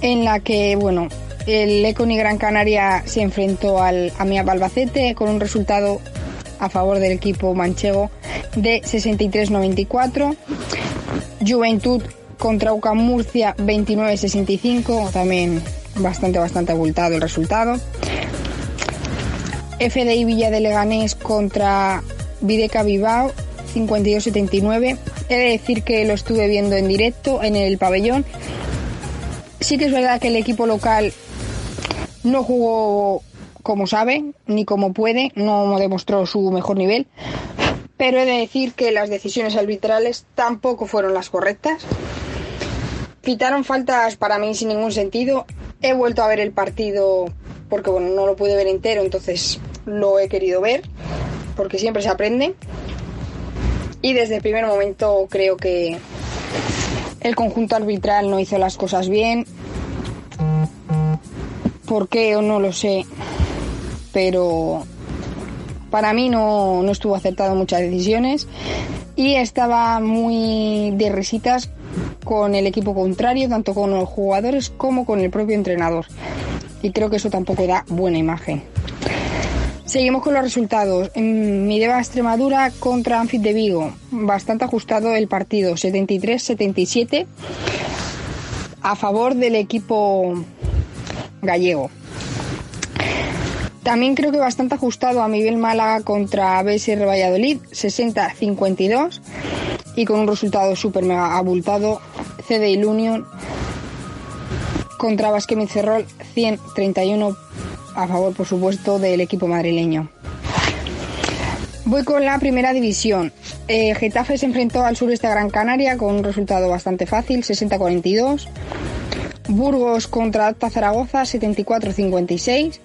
en la que, bueno, el Econi Gran Canaria se enfrentó al AMIA Albacete con un resultado a favor del equipo manchego de 63-94. Juventud contra UCAM Murcia 29-65, también bastante, bastante abultado el resultado. FDI Villa de Leganés contra Videca Bilbao 52-79. He de decir que lo estuve viendo en directo en el pabellón. Sí que es verdad que el equipo local no jugó como sabe ni como puede, no demostró su mejor nivel. Pero he de decir que las decisiones arbitrales tampoco fueron las correctas. Pitaron faltas para mí sin ningún sentido. He vuelto a ver el partido porque bueno, no lo pude ver entero, entonces lo he querido ver, porque siempre se aprende. Y desde el primer momento creo que el conjunto arbitral no hizo las cosas bien. ¿Por qué o no lo sé? Pero para mí no, no estuvo acertado muchas decisiones y estaba muy de risitas con el equipo contrario, tanto con los jugadores como con el propio entrenador y creo que eso tampoco da buena imagen. Seguimos con los resultados. En Mideva Extremadura contra Anfit de Vigo. Bastante ajustado el partido, 73-77 a favor del equipo gallego. También creo que bastante ajustado a Miguel Málaga contra BSR Valladolid, 60-52 y con un resultado súper mega abultado, CDI Union contra Basque Cerrol 131 a favor, por supuesto, del equipo madrileño. Voy con la primera división. Eh, Getafe se enfrentó al sureste de Gran Canaria con un resultado bastante fácil, 60-42. Burgos contra Alta Zaragoza, 74-56.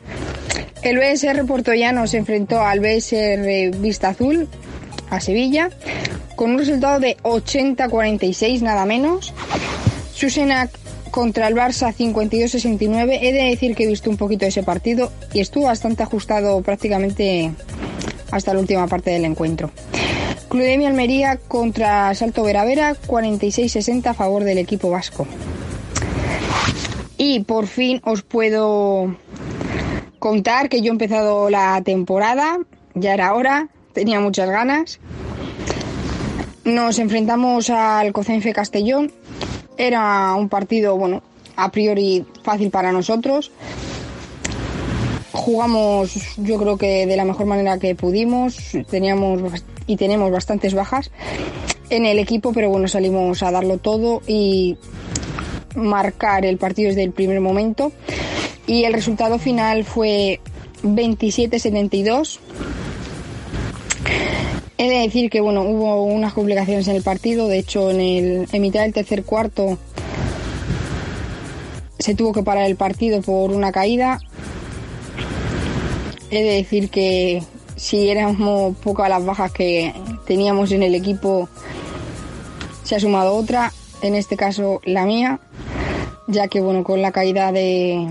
El BSR Portollano se enfrentó al BSR Vista Azul, a Sevilla, con un resultado de 80-46, nada menos. Susenac contra el Barça 52-69. He de decir que he visto un poquito ese partido y estuvo bastante ajustado prácticamente hasta la última parte del encuentro. Club Almería contra Salto Veravera 46-60 a favor del equipo vasco. Y por fin os puedo contar que yo he empezado la temporada, ya era hora, tenía muchas ganas. Nos enfrentamos al Cocenfe Castellón era un partido, bueno, a priori fácil para nosotros. Jugamos, yo creo que de la mejor manera que pudimos. Teníamos y tenemos bastantes bajas en el equipo, pero bueno, salimos a darlo todo y marcar el partido desde el primer momento. Y el resultado final fue 27-72 He de decir que bueno, hubo unas complicaciones en el partido, de hecho en, el, mitad del tercer cuarto se tuvo que parar el partido por una caída. He de decir que si éramos pocas las bajas que teníamos en el equipo, se ha sumado otra, en este caso la mía, ya que bueno, con la caída de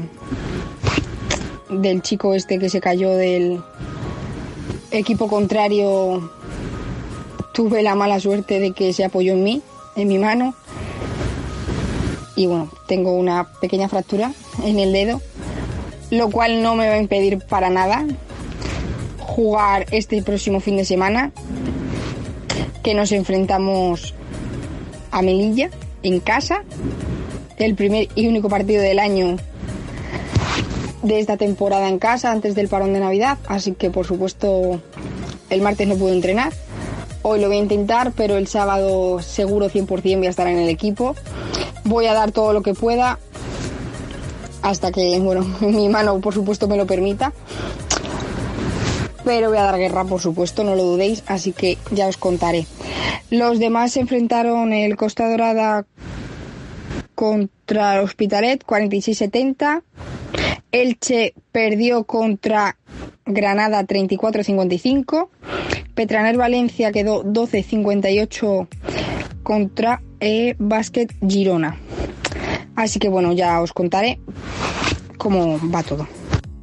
del chico este que se cayó del equipo contrario tuve la mala suerte de que se apoyó en mí, en mi mano. Y bueno, tengo una pequeña fractura en el dedo, lo cual no me va a impedir para nada jugar este próximo fin de semana, que nos enfrentamos a Melilla en casa, el primer y único partido del año de esta temporada en casa antes del parón de Navidad, así que por supuesto el martes no pude entrenar. Hoy lo voy a intentar, pero el sábado seguro 100% voy a estar en el equipo. Voy a dar todo lo que pueda hasta que, bueno, mi mano por supuesto me lo permita. Pero voy a dar guerra, por supuesto, no lo dudéis, así que ya os contaré. Los demás se enfrentaron el Costa Dorada contra Hospitalet 46-70. Elche perdió contra Granada 34-55. Petraner Valencia quedó 12-58 contra eh, Basket Girona. Así que bueno, ya os contaré cómo va todo.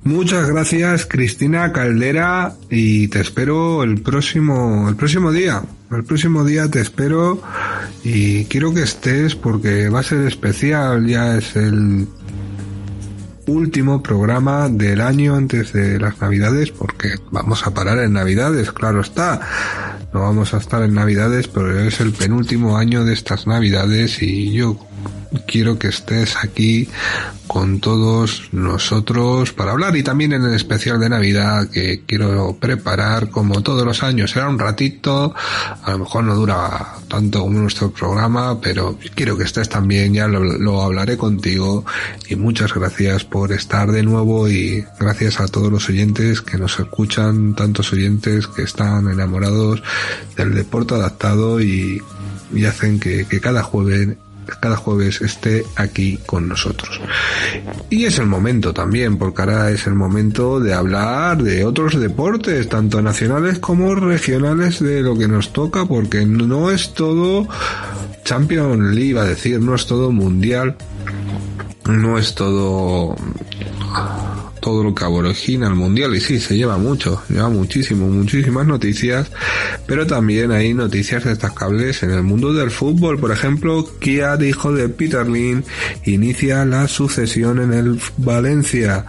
Muchas gracias Cristina Caldera y te espero el próximo el próximo día. El próximo día te espero y quiero que estés porque va a ser especial, ya es el último programa del año antes de las navidades porque vamos a parar en navidades, claro está. No vamos a estar en navidades, pero es el penúltimo año de estas navidades y yo quiero que estés aquí con todos nosotros para hablar y también en el especial de Navidad que quiero preparar como todos los años. Será un ratito, a lo mejor no dura tanto como nuestro programa, pero quiero que estés también, ya lo, hablaré contigo y muchas gracias por estar de nuevo y gracias a todos los oyentes que nos escuchan, tantos oyentes que están enamorados del deporte adaptado y, y hacen que, que cada jueves cada jueves esté aquí con nosotros. Y es el momento también, porque ahora es el momento de hablar de otros deportes, tanto nacionales como regionales, de lo que nos toca, porque no es todo Champions League, a decir, no es todo mundial, no es todo todo lo que aborigina el mundial y sí, se lleva mucho, lleva muchísimo, muchísimas noticias, pero también hay noticias destacables en el mundo del fútbol. Por ejemplo, Kia, hijo de Peter Lin, inicia la sucesión en el Valencia.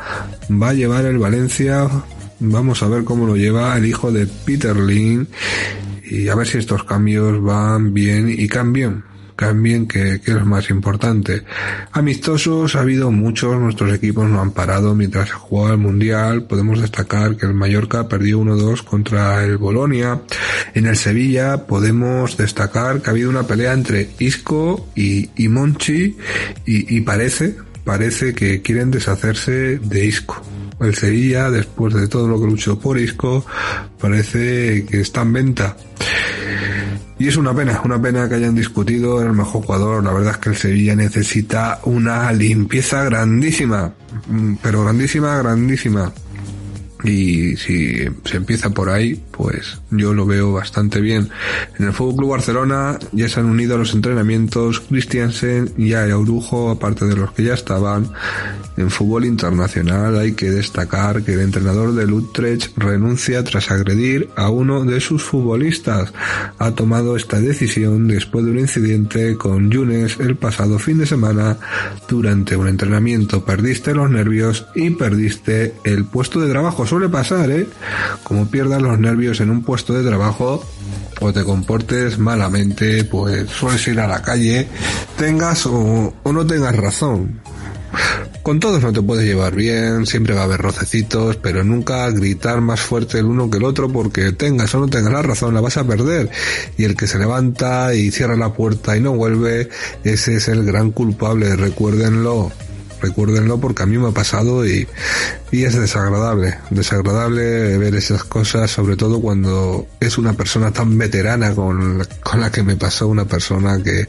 Va a llevar el Valencia, vamos a ver cómo lo lleva el hijo de Peter Lin y a ver si estos cambios van bien y cambian cambien, que, que, es lo más importante. Amistosos ha habido muchos, nuestros equipos no han parado mientras se jugaba el Mundial. Podemos destacar que el Mallorca perdió 1-2 contra el Bolonia. En el Sevilla podemos destacar que ha habido una pelea entre Isco y, y Monchi y, y parece, parece que quieren deshacerse de Isco. El Sevilla, después de todo lo que luchó por Isco, parece que está en venta. Y es una pena, una pena que hayan discutido el mejor jugador. La verdad es que el Sevilla necesita una limpieza grandísima, pero grandísima, grandísima. Y si se empieza por ahí, pues yo lo veo bastante bien. En el Fútbol Club Barcelona ya se han unido a los entrenamientos Christiansen y Aurujo, aparte de los que ya estaban. En fútbol internacional hay que destacar que el entrenador del Utrecht renuncia tras agredir a uno de sus futbolistas. Ha tomado esta decisión después de un incidente con Yunes el pasado fin de semana durante un entrenamiento. Perdiste los nervios y perdiste el puesto de trabajo. Suele pasar, ¿eh? Como pierdas los nervios en un puesto de trabajo o te comportes malamente, pues sueles ir a la calle, tengas o, o no tengas razón. Con todos no te puedes llevar bien, siempre va a haber rocecitos, pero nunca gritar más fuerte el uno que el otro porque tengas o no tengas la razón, la vas a perder. Y el que se levanta y cierra la puerta y no vuelve, ese es el gran culpable, recuérdenlo recuérdenlo porque a mí me ha pasado y, y, es desagradable, desagradable ver esas cosas, sobre todo cuando es una persona tan veterana con la, con la que me pasó, una persona que,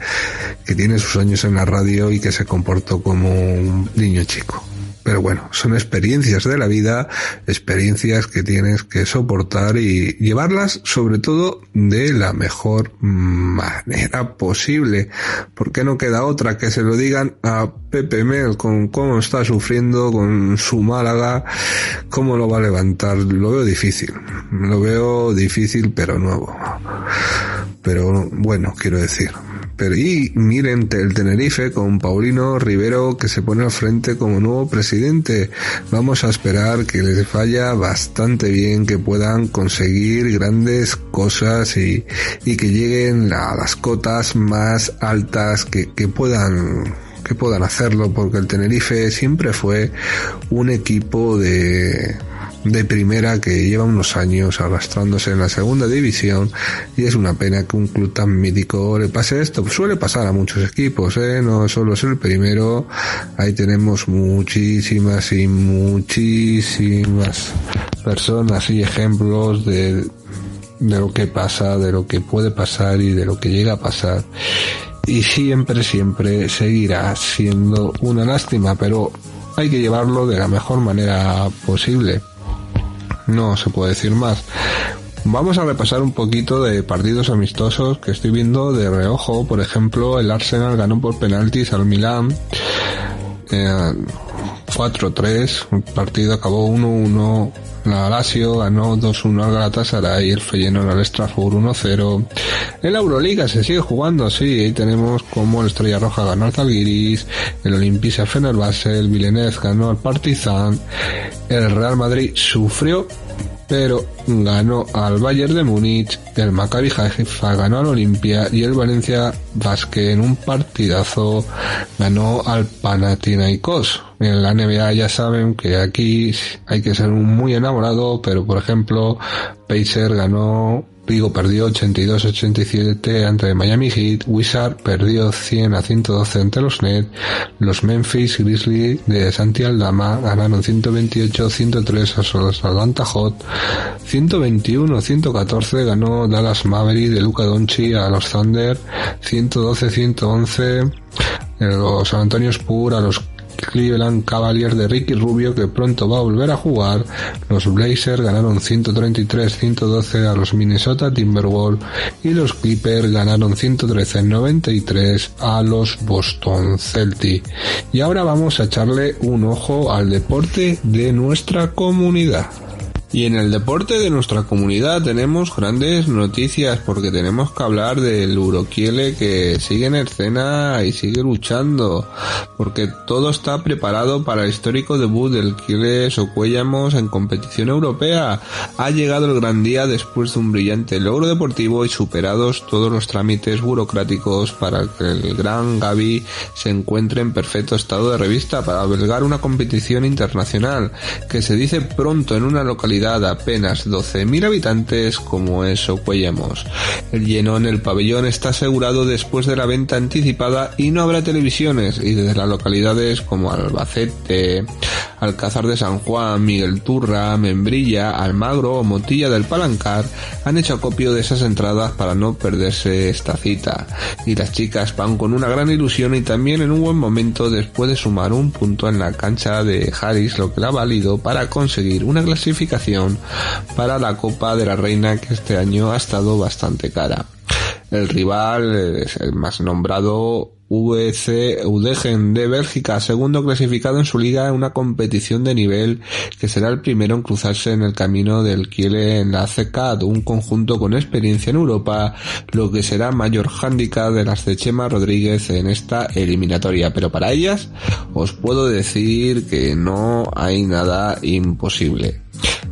que tiene sus años en la radio y que se comportó como un niño chico. Pero bueno, son experiencias de la vida, experiencias que tienes que soportar y llevarlas sobre todo de la mejor manera posible. Porque no queda otra que se lo digan a Pepe Mel con cómo está sufriendo con su Málaga, cómo lo va a levantar. Lo veo difícil, lo veo difícil pero nuevo. Pero bueno, quiero decir, y miren el Tenerife con Paulino Rivero que se pone al frente como nuevo presidente. Vamos a esperar que les vaya bastante bien, que puedan conseguir grandes cosas y, y que lleguen a las cotas más altas que, que puedan que puedan hacerlo porque el Tenerife siempre fue un equipo de de primera que lleva unos años arrastrándose en la segunda división y es una pena que un club tan mítico le pase esto. Suele pasar a muchos equipos, ¿eh? no solo es el primero, ahí tenemos muchísimas y muchísimas personas y ejemplos de, de lo que pasa, de lo que puede pasar y de lo que llega a pasar. Y siempre, siempre seguirá siendo una lástima, pero hay que llevarlo de la mejor manera posible no se puede decir más. Vamos a repasar un poquito de partidos amistosos que estoy viendo de reojo. Por ejemplo, el Arsenal ganó por penaltis al Milan. 4-3, el partido acabó 1-1. La Lazio ganó 2-1 al Galatasaray, el Feyenoord al Strasbourg 1-0. En la Euroliga se sigue jugando, sí, ahí tenemos como el Estrella Roja ganó al Zalgiris, el Olimpia Fenerbahce, el Milenez ganó al Partizan, el Real Madrid sufrió pero ganó al Bayern de Múnich, el Maccabi Haifa ganó al Olimpia y el Valencia Basque en un partidazo ganó al Panathinaikos. En la NBA ya saben que aquí hay que ser muy enamorado, pero por ejemplo, Pacer ganó Vigo perdió 82-87 ante Miami Heat, Wizard perdió 100 a 112 ante los Nets, los Memphis Grizzlies de Santi Aldama ganaron 128-103 a los Atlanta Hot, 121-114 ganó Dallas Maverick de Luca Doncic a los Thunder, 112-111 los San Antonio Spurs a los Cleveland Cavaliers de Ricky Rubio que pronto va a volver a jugar. Los Blazers ganaron 133-112 a los Minnesota Timberwolves y los Clippers ganaron 113-93 a los Boston Celtics. Y ahora vamos a echarle un ojo al deporte de nuestra comunidad. Y en el deporte de nuestra comunidad tenemos grandes noticias porque tenemos que hablar del Uroquiele que sigue en escena y sigue luchando porque todo está preparado para el histórico debut del Kiele Socuellamos en competición europea. Ha llegado el gran día después de un brillante logro deportivo y superados todos los trámites burocráticos para que el gran Gaby se encuentre en perfecto estado de revista para albergar una competición internacional que se dice pronto en una localidad apenas 12.000 habitantes como es Ocuellamos. El lleno en el pabellón está asegurado después de la venta anticipada y no habrá televisiones y desde las localidades como Albacete, Alcázar de San Juan, Miguel Turra, Membrilla, Almagro o Motilla del Palancar han hecho acopio de esas entradas para no perderse esta cita. Y las chicas van con una gran ilusión y también en un buen momento después de sumar un punto en la cancha de Harris, lo que la ha valido para conseguir una clasificación para la Copa de la Reina que este año ha estado bastante cara. El rival es el más nombrado VC Udegen de Bélgica, segundo clasificado en su liga en una competición de nivel que será el primero en cruzarse en el camino del Kiele en la CKAD, un conjunto con experiencia en Europa, lo que será mayor hándicap de las de Chema Rodríguez en esta eliminatoria. Pero para ellas os puedo decir que no hay nada imposible.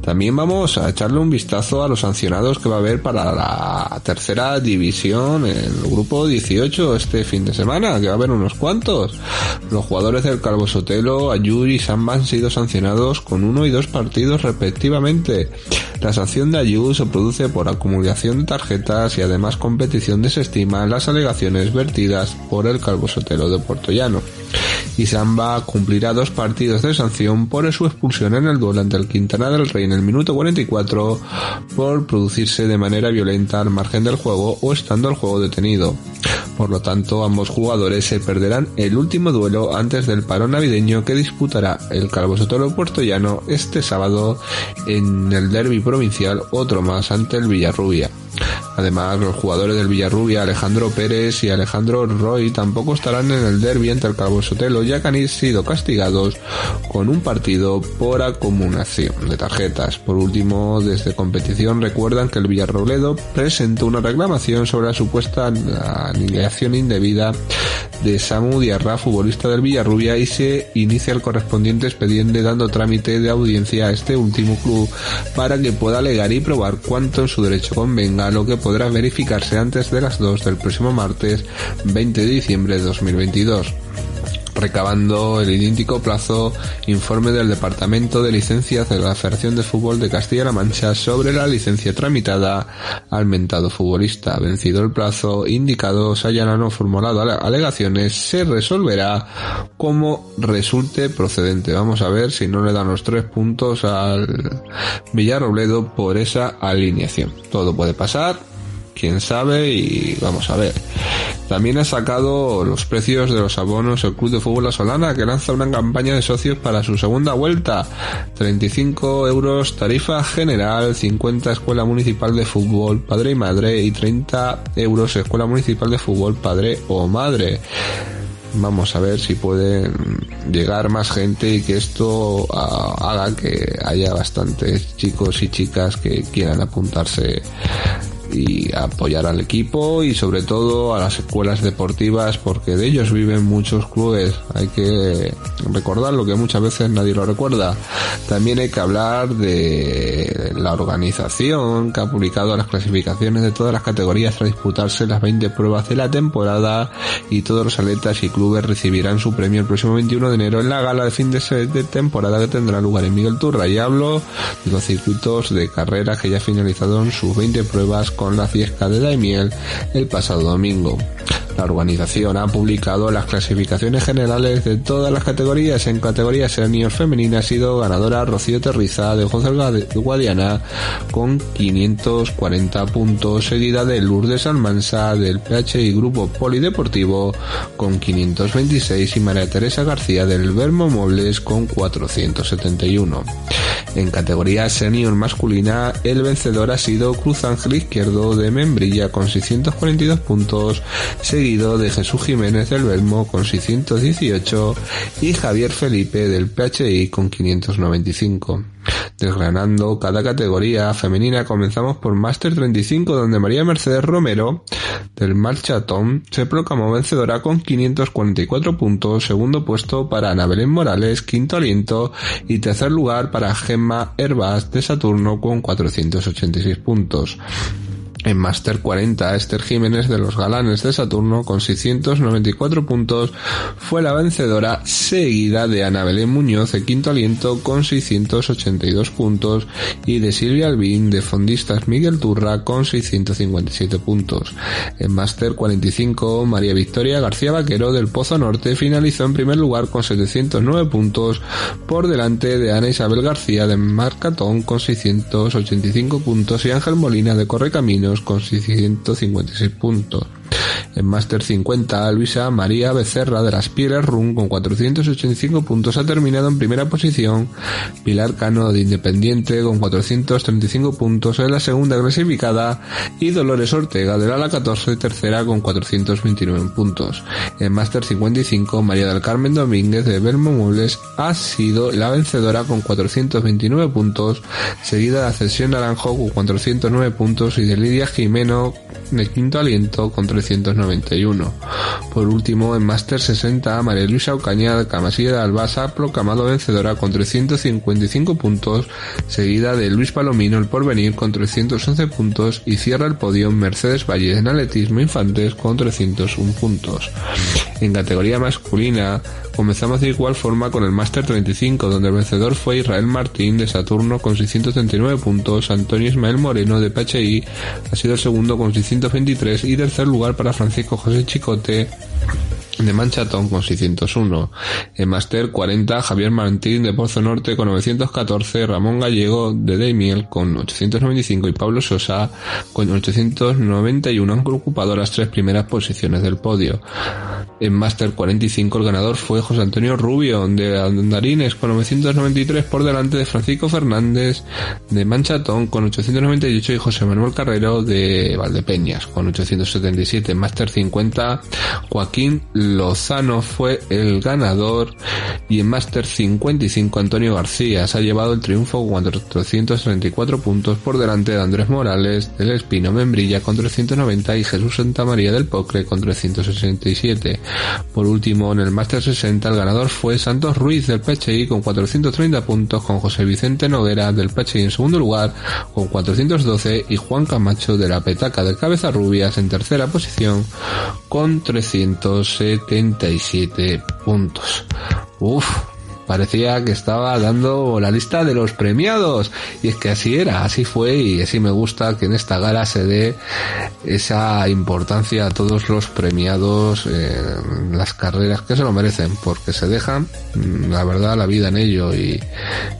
También vamos a echarle un vistazo a los sancionados que va a haber para la tercera división, el grupo 18 este fin de semana, que va a haber unos cuantos. Los jugadores del Calvo Sotelo, Ayuri y Samba han sido sancionados con uno y dos partidos respectivamente. La sanción de Ayur se produce por acumulación de tarjetas y además competición desestima las alegaciones vertidas por el Calvo Sotelo de Puerto Llano. Y Samba cumplirá dos partidos de sanción por su expulsión en el duelo ante el Quintana del Rey en el minuto 44 por producirse de manera violenta al margen del juego o estando el juego detenido. Por lo tanto, ambos jugadores se perderán el último duelo antes del paro navideño que disputará el Calvo Sotelo Puertollano este sábado en el derby provincial, otro más ante el Villarrubia. Además, los jugadores del Villarrubia, Alejandro Pérez y Alejandro Roy, tampoco estarán en el derby ante el Calvo Sotelo, ya que han sido castigados con un partido por acumulación de tarjetas. Por último, desde competición recuerdan que el Villarrobledo presentó una reclamación sobre la supuesta aniquilación indebida de Samu Diarra, futbolista del Villarrubia, y se inicia el correspondiente expediente dando trámite de audiencia a este último club para que pueda alegar y probar cuánto en su derecho convenga, lo que podrá verificarse antes de las 2 del próximo martes 20 de diciembre de 2022 recabando el idéntico plazo informe del Departamento de Licencias de la Federación de Fútbol de Castilla-La Mancha sobre la licencia tramitada al mentado futbolista. Vencido el plazo indicado, se hayan no formulado alegaciones, se resolverá como resulte procedente. Vamos a ver si no le dan los tres puntos al Villarrobledo por esa alineación. Todo puede pasar, quién sabe y vamos a ver. También ha sacado los precios de los abonos el Club de Fútbol La Solana que lanza una campaña de socios para su segunda vuelta. 35 euros tarifa general, 50 Escuela Municipal de Fútbol Padre y Madre y 30 euros Escuela Municipal de Fútbol Padre o Madre vamos a ver si pueden llegar más gente y que esto ah, haga que haya bastantes chicos y chicas que quieran apuntarse y apoyar al equipo y sobre todo a las escuelas deportivas porque de ellos viven muchos clubes. Hay que recordar lo que muchas veces nadie lo recuerda. También hay que hablar de la organización que ha publicado las clasificaciones de todas las categorías a disputarse las 20 pruebas de la temporada y todos los atletas y clubes recibirán su premio el próximo 21 de enero en la gala de fin de, temporada que tendrá lugar en Miguel Turra y hablo de los circuitos de carrera que ya finalizaron sus 20 pruebas con la fiesta de Daimiel el pasado domingo. La organización ha publicado las clasificaciones generales de todas las categorías. En categoría senior femenina ha sido ganadora Rocío Terriza de José Guadiana con 540 puntos, seguida de Lourdes Almansa del PHI Grupo Polideportivo con 526 y María Teresa García del Vermo Mobles con 471. En categoría senior masculina, el vencedor ha sido Cruz Ángel Izquierdo de Membrilla con 642 puntos, seguido de Jesús Jiménez del Belmo con 618 y Javier Felipe del PHI con 595. Desgranando cada categoría femenina comenzamos por Master 35 donde María Mercedes Romero del Marchatón se proclamó vencedora con 544 puntos, segundo puesto para Ana Belén Morales, quinto aliento y tercer lugar para Gemma Herbas de Saturno con 486 puntos. En Master 40, Esther Jiménez de los Galanes de Saturno con 694 puntos fue la vencedora, seguida de Ana Belén Muñoz de Quinto Aliento con 682 puntos y de Silvia Albín de Fondistas Miguel Turra con 657 puntos. En Master 45, María Victoria García Vaquero del Pozo Norte finalizó en primer lugar con 709 puntos por delante de Ana Isabel García de Marcatón con 685 puntos y Ángel Molina de Con 656 puntos. En Master 50, Luisa María Becerra de las Piedras Run con 485 puntos ha terminado en primera posición. Pilar Cano de Independiente con 435 puntos es la segunda clasificada y Dolores Ortega de la 14 tercera con 429 puntos. En Master 55, María del Carmen Domínguez de Belmo Muebles ha sido la vencedora con 429 puntos, seguida de Accesión Naranjo con 409 puntos y de Lidia Jimeno de Quinto Aliento con 391. Por último, en Master 60, María Luisa Ocaña de Camasilla de Albasa proclamado vencedora con 355 puntos, seguida de Luis Palomino el Porvenir con 311 puntos y cierra el podio Mercedes Valle en atletismo infantes con 301 puntos. En categoría masculina, comenzamos de igual forma con el Master 35, donde el vencedor fue Israel Martín de Saturno con 639 puntos, Antonio Ismael Moreno de PHI ha sido el segundo con 623 y tercer lugar para Francisco José Chicote de Manchatón con 601. En Master 40, Javier Martín de Pozo Norte con 914, Ramón Gallego de Daimiel con 895 y Pablo Sosa con 891 han ocupado las tres primeras posiciones del podio. En Master 45 el ganador fue José Antonio Rubio de Andarines con 993 por delante de Francisco Fernández de Manchatón con 898 y José Manuel Carrero de Valdepeñas con 877. En Master 50 Joaquín Lozano fue el ganador y en Master 55 Antonio García se ha llevado el triunfo con 434 puntos por delante de Andrés Morales del Espino Membrilla con 390 y Jesús Santa María del Pocre con 367. Por último, en el Master 60 el ganador fue Santos Ruiz del PHI con 430 puntos con José Vicente Noguera del PHI en segundo lugar con 412 y Juan Camacho de la Petaca del Cabeza Rubias en tercera posición con 377 puntos. Uf, parecía que estaba dando la lista de los premiados. Y es que así era, así fue y así me gusta que en esta gala se dé esa importancia a todos los premiados en las carreras que se lo merecen, porque se dejan, mm, la verdad, la vida en ello. Y,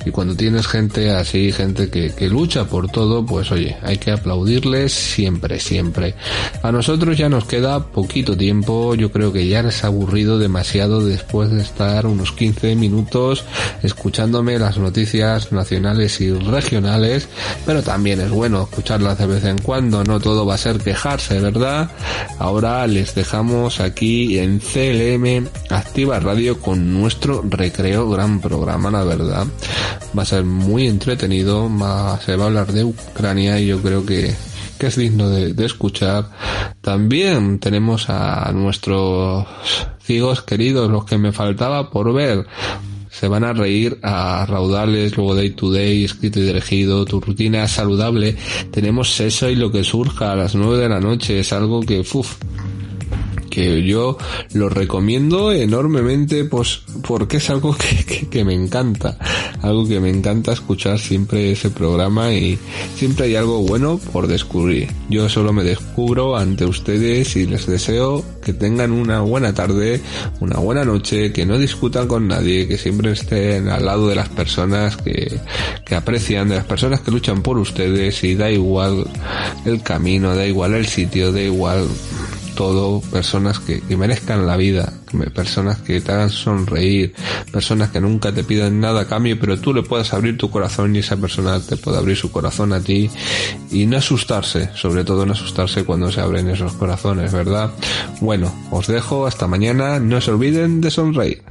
y cuando tienes gente así, gente que, que lucha por todo, pues oye, hay que aplaudirles siempre, siempre. A nosotros ya nos queda poquito tiempo, yo creo que ya les ha aburrido demasiado después de estar unos 15 minutos escuchándome las noticias nacionales y regionales, pero también es bueno escucharlas de vez en cuando, no todo va a ser quejarse, ¿verdad? Ahora les dejamos aquí en CLM Activa Radio con nuestro recreo gran programa, la verdad. Va a ser muy entretenido, se va a hablar de Ucrania y yo creo que que es digno de, de, escuchar. También tenemos a nuestros ciegos queridos, los que me faltaba por ver se van a reír a raudales, luego day to day, escrito y dirigido, tu rutina saludable. Tenemos eso y lo que surja a las 9 de la noche, es algo que, uff, yo lo recomiendo enormemente pues porque es algo que, que, que, me encanta. Algo que me encanta escuchar siempre ese programa y siempre hay algo bueno por descubrir. Yo solo me descubro ante ustedes y les deseo que tengan una buena tarde una buena noche que no discutan con nadie que siempre estén al lado de las personas que, que aprecian de las personas que luchan por ustedes y da igual el camino da igual el sitio da igual todo personas que, que, merezcan la vida, personas que te hagan sonreír, personas que nunca te piden nada a cambio, pero tú le puedas abrir tu corazón y esa persona te puede abrir su corazón a ti y no asustarse, sobre todo no asustarse cuando se abren esos corazones, ¿verdad? Bueno, os dejo hasta mañana, no se olviden de sonreír.